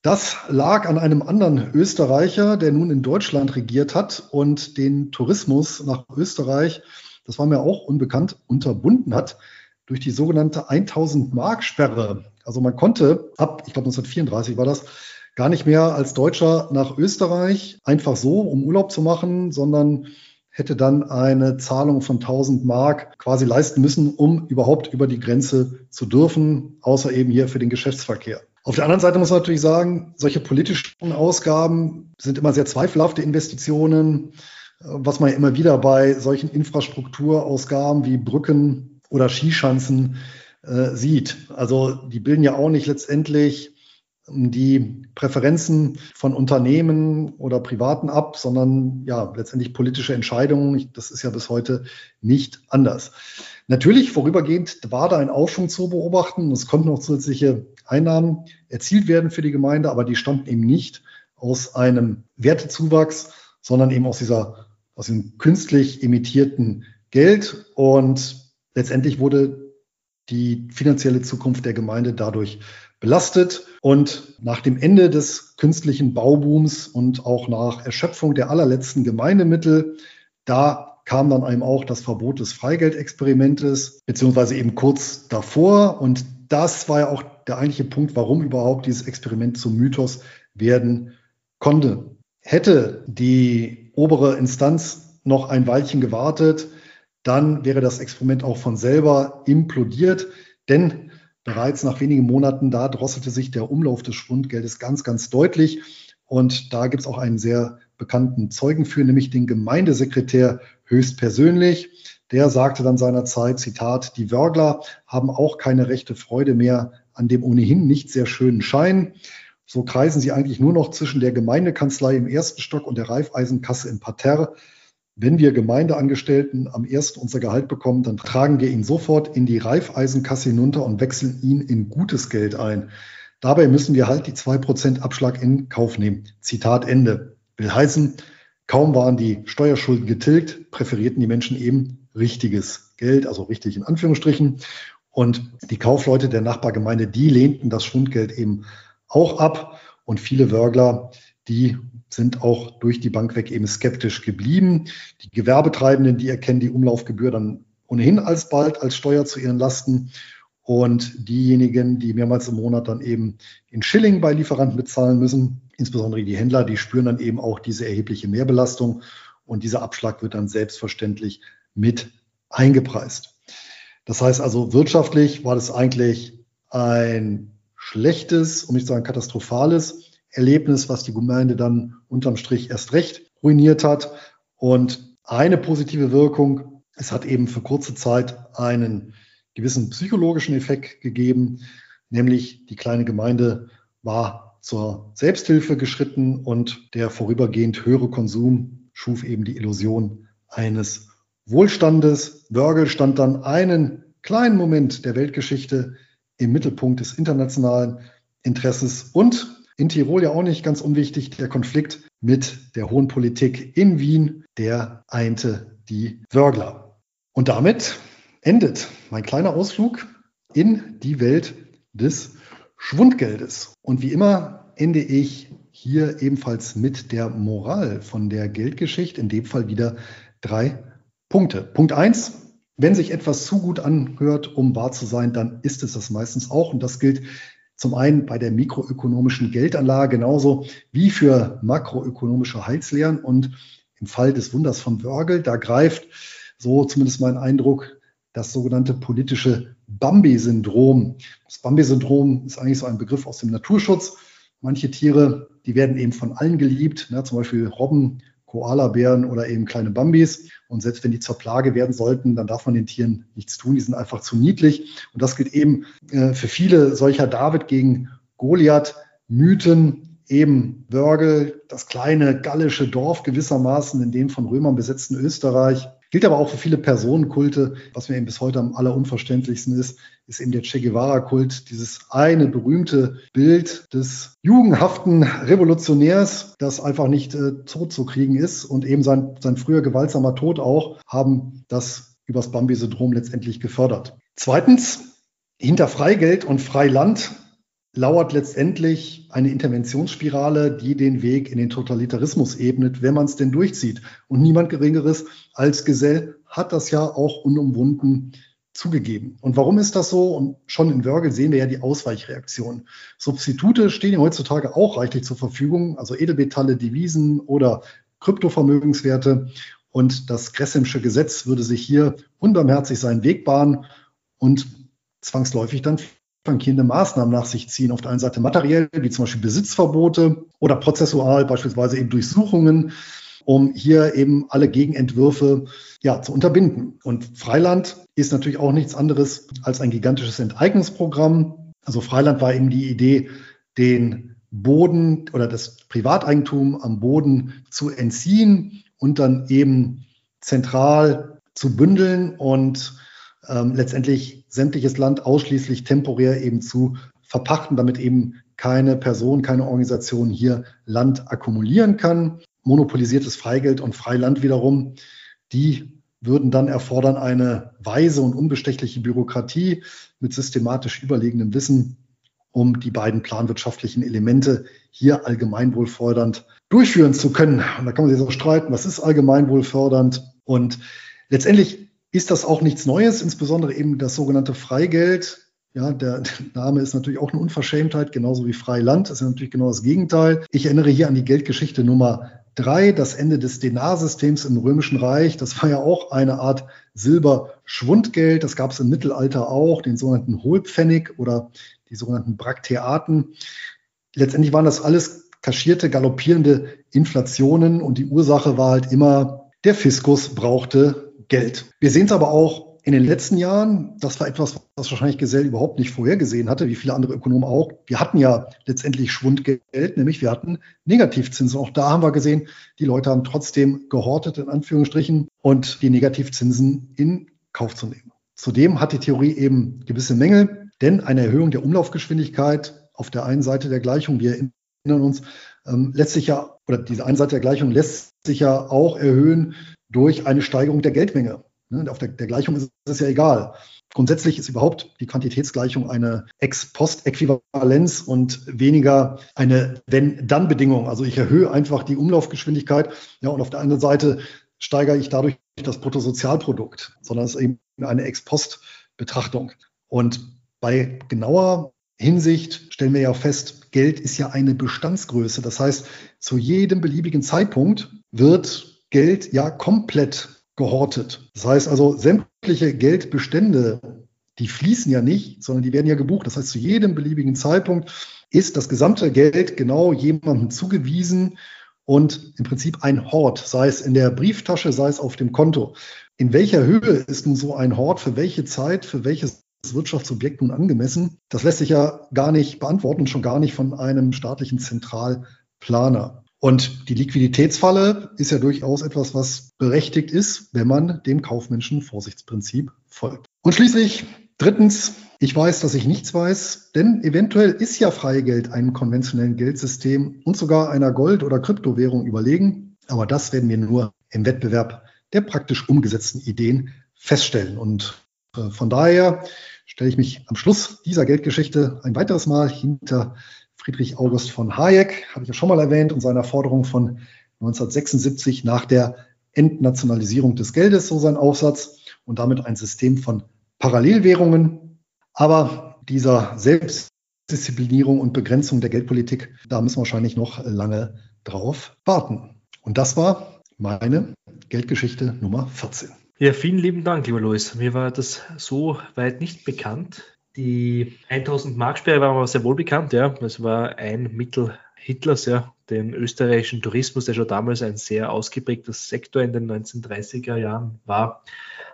Das lag an einem anderen Österreicher, der nun in Deutschland regiert hat und den Tourismus nach Österreich, das war mir auch unbekannt, unterbunden hat durch die sogenannte 1000 Mark Sperre. Also man konnte ab, ich glaube 1934 war das, gar nicht mehr als Deutscher nach Österreich einfach so, um Urlaub zu machen, sondern hätte dann eine Zahlung von 1000 Mark quasi leisten müssen, um überhaupt über die Grenze zu dürfen, außer eben hier für den Geschäftsverkehr. Auf der anderen Seite muss man natürlich sagen, solche politischen Ausgaben sind immer sehr zweifelhafte Investitionen, was man ja immer wieder bei solchen Infrastrukturausgaben wie Brücken oder Skischanzen äh, sieht. Also die bilden ja auch nicht letztendlich die Präferenzen von Unternehmen oder Privaten ab, sondern ja letztendlich politische Entscheidungen. Das ist ja bis heute nicht anders. Natürlich, vorübergehend war da ein Aufschwung zu beobachten. Es konnten noch zusätzliche Einnahmen erzielt werden für die Gemeinde, aber die stammten eben nicht aus einem Wertezuwachs, sondern eben aus dieser, aus dem künstlich imitierten Geld. Und letztendlich wurde die finanzielle Zukunft der Gemeinde dadurch belastet. Und nach dem Ende des künstlichen Baubooms und auch nach Erschöpfung der allerletzten Gemeindemittel, da kam dann einem auch das Verbot des Freigeldexperimentes, beziehungsweise eben kurz davor. Und das war ja auch der eigentliche Punkt, warum überhaupt dieses Experiment zum Mythos werden konnte. Hätte die obere Instanz noch ein Weilchen gewartet, dann wäre das Experiment auch von selber implodiert, denn bereits nach wenigen Monaten da drosselte sich der Umlauf des Schwundgeldes ganz, ganz deutlich. Und da gibt es auch einen sehr bekannten Zeugen für, nämlich den Gemeindesekretär höchstpersönlich. Der sagte dann seinerzeit, Zitat, die Wörgler haben auch keine rechte Freude mehr an dem ohnehin nicht sehr schönen Schein. So kreisen sie eigentlich nur noch zwischen der Gemeindekanzlei im ersten Stock und der Reifeisenkasse im Parterre. Wenn wir Gemeindeangestellten am ersten unser Gehalt bekommen, dann tragen wir ihn sofort in die Reifeisenkasse hinunter und wechseln ihn in gutes Geld ein. Dabei müssen wir halt die 2% Abschlag in Kauf nehmen. Zitat Ende. Will heißen, kaum waren die Steuerschulden getilgt, präferierten die Menschen eben richtiges Geld, also richtig in Anführungsstrichen. Und die Kaufleute der Nachbargemeinde, die lehnten das Schwundgeld eben auch ab. Und viele Wörgler, die sind auch durch die Bank weg eben skeptisch geblieben. Die Gewerbetreibenden, die erkennen die Umlaufgebühr dann ohnehin alsbald als Steuer zu ihren Lasten. Und diejenigen, die mehrmals im Monat dann eben in Schilling bei Lieferanten bezahlen müssen, insbesondere die Händler, die spüren dann eben auch diese erhebliche Mehrbelastung. Und dieser Abschlag wird dann selbstverständlich mit eingepreist. Das heißt also, wirtschaftlich war das eigentlich ein schlechtes, um nicht zu sagen katastrophales Erlebnis, was die Gemeinde dann unterm Strich erst recht ruiniert hat. Und eine positive Wirkung, es hat eben für kurze Zeit einen gewissen psychologischen Effekt gegeben, nämlich die kleine Gemeinde war zur Selbsthilfe geschritten und der vorübergehend höhere Konsum schuf eben die Illusion eines Wohlstandes. Wörgl stand dann einen kleinen Moment der Weltgeschichte im Mittelpunkt des internationalen Interesses und in Tirol ja auch nicht ganz unwichtig der Konflikt mit der hohen Politik in Wien, der einte die Wörgler. Und damit endet mein kleiner Ausflug in die Welt des Schwundgeldes. Und wie immer ende ich hier ebenfalls mit der Moral von der Geldgeschichte, in dem Fall wieder drei Punkte. Punkt eins, wenn sich etwas zu gut anhört, um wahr zu sein, dann ist es das meistens auch. Und das gilt zum einen bei der mikroökonomischen Geldanlage genauso wie für makroökonomische Heilslehren. Und im Fall des Wunders von Wörgl, da greift, so zumindest mein Eindruck, das sogenannte politische Bambi-Syndrom. Das Bambi-Syndrom ist eigentlich so ein Begriff aus dem Naturschutz. Manche Tiere, die werden eben von allen geliebt, ne, zum Beispiel Robben, Koalabären oder eben kleine Bambis. Und selbst wenn die zur Plage werden sollten, dann darf man den Tieren nichts tun. Die sind einfach zu niedlich. Und das gilt eben äh, für viele solcher David gegen Goliath Mythen, eben Wörgl, das kleine gallische Dorf gewissermaßen in dem von Römern besetzten Österreich, Gilt aber auch für viele Personenkulte. Was mir eben bis heute am allerunverständlichsten ist, ist eben der Che Guevara-Kult, dieses eine berühmte Bild des jugendhaften Revolutionärs, das einfach nicht äh, totzukriegen ist und eben sein, sein früher gewaltsamer Tod auch, haben das übers Bambi-Syndrom letztendlich gefördert. Zweitens, hinter Freigeld und Freiland lauert letztendlich eine Interventionsspirale, die den Weg in den Totalitarismus ebnet, wenn man es denn durchzieht. Und niemand Geringeres als Gesell hat das ja auch unumwunden zugegeben. Und warum ist das so? Und schon in Wörgl sehen wir ja die Ausweichreaktion. Substitute stehen ja heutzutage auch reichlich zur Verfügung, also Edelmetalle, Devisen oder Kryptovermögenswerte. Und das Gressemsche Gesetz würde sich hier unbarmherzig seinen Weg bahnen und zwangsläufig dann flankierende Maßnahmen nach sich ziehen. Auf der einen Seite materiell, wie zum Beispiel Besitzverbote oder prozessual, beispielsweise eben Durchsuchungen, um hier eben alle Gegenentwürfe ja, zu unterbinden. Und Freiland ist natürlich auch nichts anderes als ein gigantisches Enteignungsprogramm. Also Freiland war eben die Idee, den Boden oder das Privateigentum am Boden zu entziehen und dann eben zentral zu bündeln und ähm, letztendlich sämtliches Land ausschließlich temporär eben zu verpachten, damit eben keine Person, keine Organisation hier Land akkumulieren kann. Monopolisiertes Freigeld und Freiland wiederum, die würden dann erfordern eine weise und unbestechliche Bürokratie mit systematisch überlegenem Wissen, um die beiden planwirtschaftlichen Elemente hier allgemeinwohlfördernd durchführen zu können. Und da kann man sich auch streiten, was ist allgemeinwohlfördernd? Und letztendlich ist das auch nichts Neues, insbesondere eben das sogenannte Freigeld Ja, der Name ist natürlich auch eine Unverschämtheit, genauso wie Freiland. Das ist natürlich genau das Gegenteil. Ich erinnere hier an die Geldgeschichte Nummer drei, das Ende des Denarsystems im Römischen Reich. Das war ja auch eine Art Silberschwundgeld. Das gab es im Mittelalter auch, den sogenannten Hohlpfennig oder die sogenannten Brakteaten. Letztendlich waren das alles kaschierte, galoppierende Inflationen und die Ursache war halt immer, der Fiskus brauchte Geld. Wir sehen es aber auch in den letzten Jahren, das war etwas, was wahrscheinlich Gesell überhaupt nicht vorhergesehen hatte, wie viele andere Ökonomen auch. Wir hatten ja letztendlich Schwundgeld, nämlich wir hatten Negativzinsen. Auch da haben wir gesehen, die Leute haben trotzdem gehortet, in Anführungsstrichen, und die Negativzinsen in Kauf zu nehmen. Zudem hat die Theorie eben gewisse Mängel, denn eine Erhöhung der Umlaufgeschwindigkeit auf der einen Seite der Gleichung, wir erinnern uns, ähm, lässt sich ja, oder diese eine Seite der Gleichung lässt sich ja auch erhöhen durch eine Steigerung der Geldmenge. Ne, auf der, der Gleichung ist es ja egal. Grundsätzlich ist überhaupt die Quantitätsgleichung eine Ex-Post-Äquivalenz und weniger eine Wenn-Dann-Bedingung. Also ich erhöhe einfach die Umlaufgeschwindigkeit, ja, und auf der anderen Seite steigere ich dadurch das Bruttosozialprodukt, sondern es ist eben eine Ex-Post-Betrachtung. Und bei genauer Hinsicht stellen wir ja fest, Geld ist ja eine Bestandsgröße. Das heißt, zu jedem beliebigen Zeitpunkt wird Geld ja komplett gehortet. Das heißt also, sämtliche Geldbestände, die fließen ja nicht, sondern die werden ja gebucht. Das heißt, zu jedem beliebigen Zeitpunkt ist das gesamte Geld genau jemandem zugewiesen und im Prinzip ein Hort, sei es in der Brieftasche, sei es auf dem Konto. In welcher Höhe ist nun so ein Hort, für welche Zeit, für welches Wirtschaftsobjekt nun angemessen? Das lässt sich ja gar nicht beantworten, schon gar nicht von einem staatlichen Zentralplaner. Und die Liquiditätsfalle ist ja durchaus etwas, was berechtigt ist, wenn man dem kaufmännischen Vorsichtsprinzip folgt. Und schließlich drittens, ich weiß, dass ich nichts weiß, denn eventuell ist ja Freigeld einem konventionellen Geldsystem und sogar einer Gold- oder Kryptowährung überlegen. Aber das werden wir nur im Wettbewerb der praktisch umgesetzten Ideen feststellen. Und äh, von daher stelle ich mich am Schluss dieser Geldgeschichte ein weiteres Mal hinter Friedrich August von Hayek, habe ich ja schon mal erwähnt, und seiner Forderung von 1976 nach der Entnationalisierung des Geldes, so sein Aufsatz, und damit ein System von Parallelwährungen. Aber dieser Selbstdisziplinierung und Begrenzung der Geldpolitik, da müssen wir wahrscheinlich noch lange drauf warten. Und das war meine Geldgeschichte Nummer 14. Ja, vielen lieben Dank, lieber Louis. Mir war das so weit nicht bekannt. Die 1000 Mark Sperre war aber sehr wohl bekannt, ja. Das war ein Mittel Hitlers, ja, den österreichischen Tourismus, der schon damals ein sehr ausgeprägter Sektor in den 1930er Jahren war,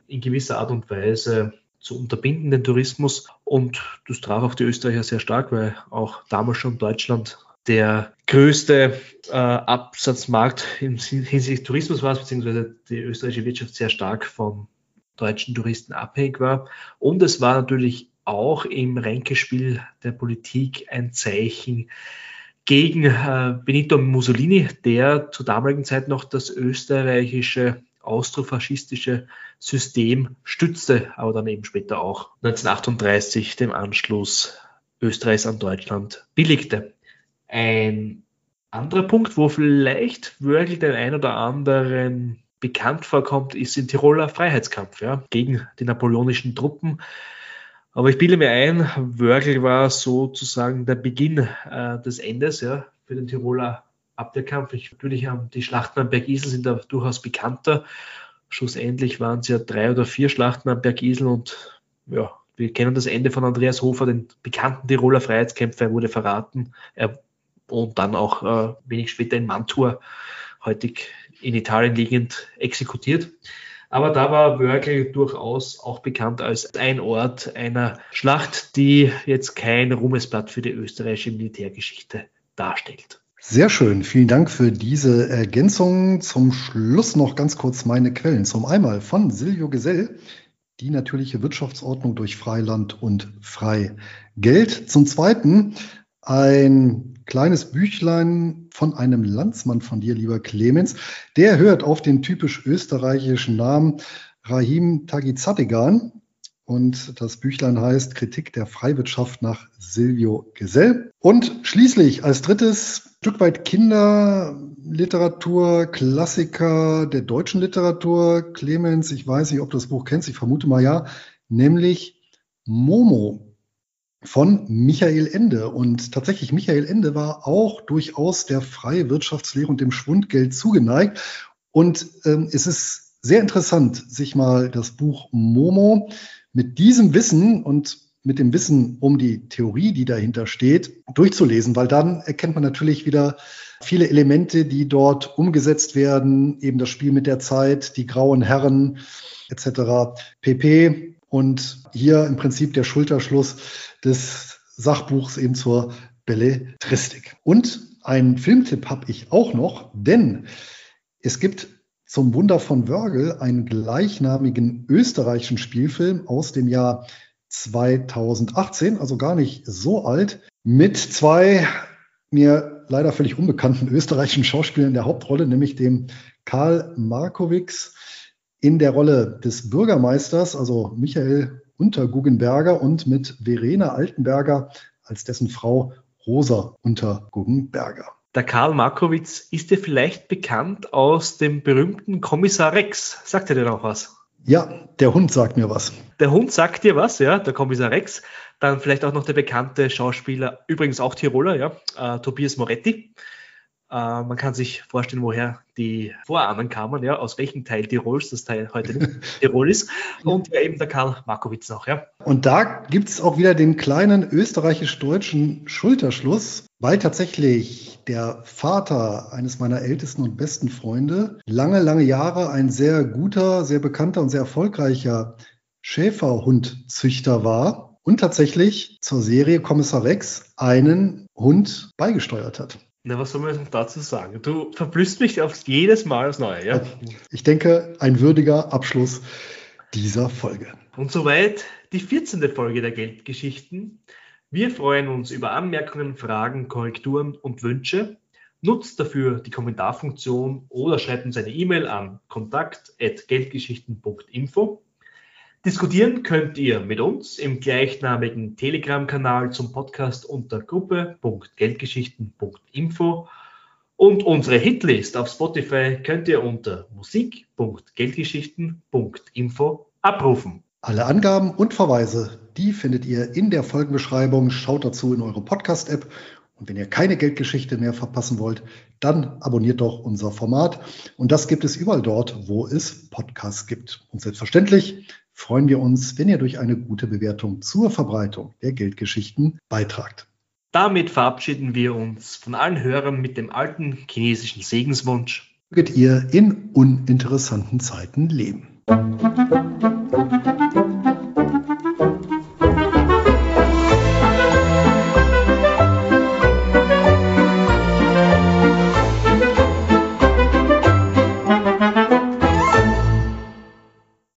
in gewisser Art und Weise zu unterbinden, den Tourismus. Und das traf auch die Österreicher sehr stark, weil auch damals schon Deutschland der größte äh, Absatzmarkt hinsichtlich Tourismus war, beziehungsweise die österreichische Wirtschaft sehr stark von deutschen Touristen abhängig war. Und es war natürlich auch im Ränkespiel der Politik ein Zeichen gegen äh, Benito Mussolini, der zur damaligen Zeit noch das österreichische austrofaschistische System stützte, aber dann eben später auch 1938 dem Anschluss Österreichs an Deutschland billigte. Ein anderer Punkt, wo vielleicht wirklich den ein oder anderen bekannt vorkommt, ist im Tiroler Freiheitskampf ja, gegen die napoleonischen Truppen. Aber ich bilde mir ein, Wörgl war sozusagen der Beginn äh, des Endes ja, für den Tiroler Abwehrkampf. Ich, natürlich haben die Schlachten am Berg Isel sind da durchaus bekannter. Schlussendlich waren es ja drei oder vier Schlachten am Berg Isel und ja, wir kennen das Ende von Andreas Hofer, den bekannten Tiroler Freiheitskämpfer. Er wurde verraten er, und dann auch äh, wenig später in Mantua, heutig in Italien liegend, exekutiert. Aber da war Wörgl durchaus auch bekannt als ein Ort einer Schlacht, die jetzt kein Ruhmesblatt für die österreichische Militärgeschichte darstellt. Sehr schön, vielen Dank für diese Ergänzung. Zum Schluss noch ganz kurz meine Quellen. Zum einmal von Silvio Gesell, die natürliche Wirtschaftsordnung durch Freiland und Freigeld. Zum zweiten ein kleines Büchlein von einem Landsmann von dir, lieber Clemens. Der hört auf den typisch österreichischen Namen Rahim Tagizatigan. Und das Büchlein heißt Kritik der Freiwirtschaft nach Silvio Gesell. Und schließlich als drittes Stück weit Kinderliteratur, Klassiker der deutschen Literatur. Clemens, ich weiß nicht, ob du das Buch kennst, ich vermute mal ja, nämlich Momo von Michael Ende. Und tatsächlich, Michael Ende war auch durchaus der freie Wirtschaftslehre und dem Schwundgeld zugeneigt. Und ähm, es ist sehr interessant, sich mal das Buch Momo mit diesem Wissen und mit dem Wissen um die Theorie, die dahinter steht, durchzulesen, weil dann erkennt man natürlich wieder viele Elemente, die dort umgesetzt werden, eben das Spiel mit der Zeit, die grauen Herren etc. pp. Und hier im Prinzip der Schulterschluss des Sachbuchs eben zur Belletristik. Und einen Filmtipp habe ich auch noch, denn es gibt zum Wunder von Wörgl einen gleichnamigen österreichischen Spielfilm aus dem Jahr 2018, also gar nicht so alt, mit zwei mir leider völlig unbekannten österreichischen Schauspielern in der Hauptrolle, nämlich dem Karl Markowitz in der Rolle des Bürgermeisters, also Michael Unterguggenberger und mit Verena Altenberger als dessen Frau Rosa Unterguggenberger. Der Karl Markowitz ist dir vielleicht bekannt aus dem berühmten Kommissar Rex. Sagt er dir noch was? Ja, der Hund sagt mir was. Der Hund sagt dir was, ja, der Kommissar Rex. Dann vielleicht auch noch der bekannte Schauspieler, übrigens auch Tiroler, ja, äh, Tobias Moretti. Äh, man kann sich vorstellen, woher die Vorahnen kamen, ja, aus welchem Teil Tirols das Teil heute Tirol ist. Und ja, eben der Karl Markowitz noch, ja. Und da gibt es auch wieder den kleinen österreichisch-deutschen Schulterschluss, weil tatsächlich der Vater eines meiner ältesten und besten Freunde lange, lange Jahre ein sehr guter, sehr bekannter und sehr erfolgreicher Schäferhundzüchter war und tatsächlich zur Serie Kommissar Rex einen Hund beigesteuert hat. Na, was soll man dazu sagen? Du verblüsst mich aufs jedes Mal aufs Neue, ja? Ich denke, ein würdiger Abschluss dieser Folge. Und soweit die 14. Folge der Geldgeschichten. Wir freuen uns über Anmerkungen, Fragen, Korrekturen und Wünsche. Nutzt dafür die Kommentarfunktion oder schreibt uns eine E-Mail an kontakt.geldgeschichten.info. Diskutieren könnt ihr mit uns im gleichnamigen Telegram-Kanal zum Podcast unter gruppe.geldgeschichten.info und unsere Hitlist auf Spotify könnt ihr unter musik.geldgeschichten.info abrufen. Alle Angaben und Verweise, die findet ihr in der Folgenbeschreibung. Schaut dazu in eure Podcast-App. Und wenn ihr keine Geldgeschichte mehr verpassen wollt, dann abonniert doch unser Format. Und das gibt es überall dort, wo es Podcasts gibt. Und selbstverständlich freuen wir uns, wenn ihr durch eine gute Bewertung zur Verbreitung der Geldgeschichten beitragt. Damit verabschieden wir uns von allen Hörern mit dem alten chinesischen Segenswunsch. Möget ihr in uninteressanten Zeiten leben.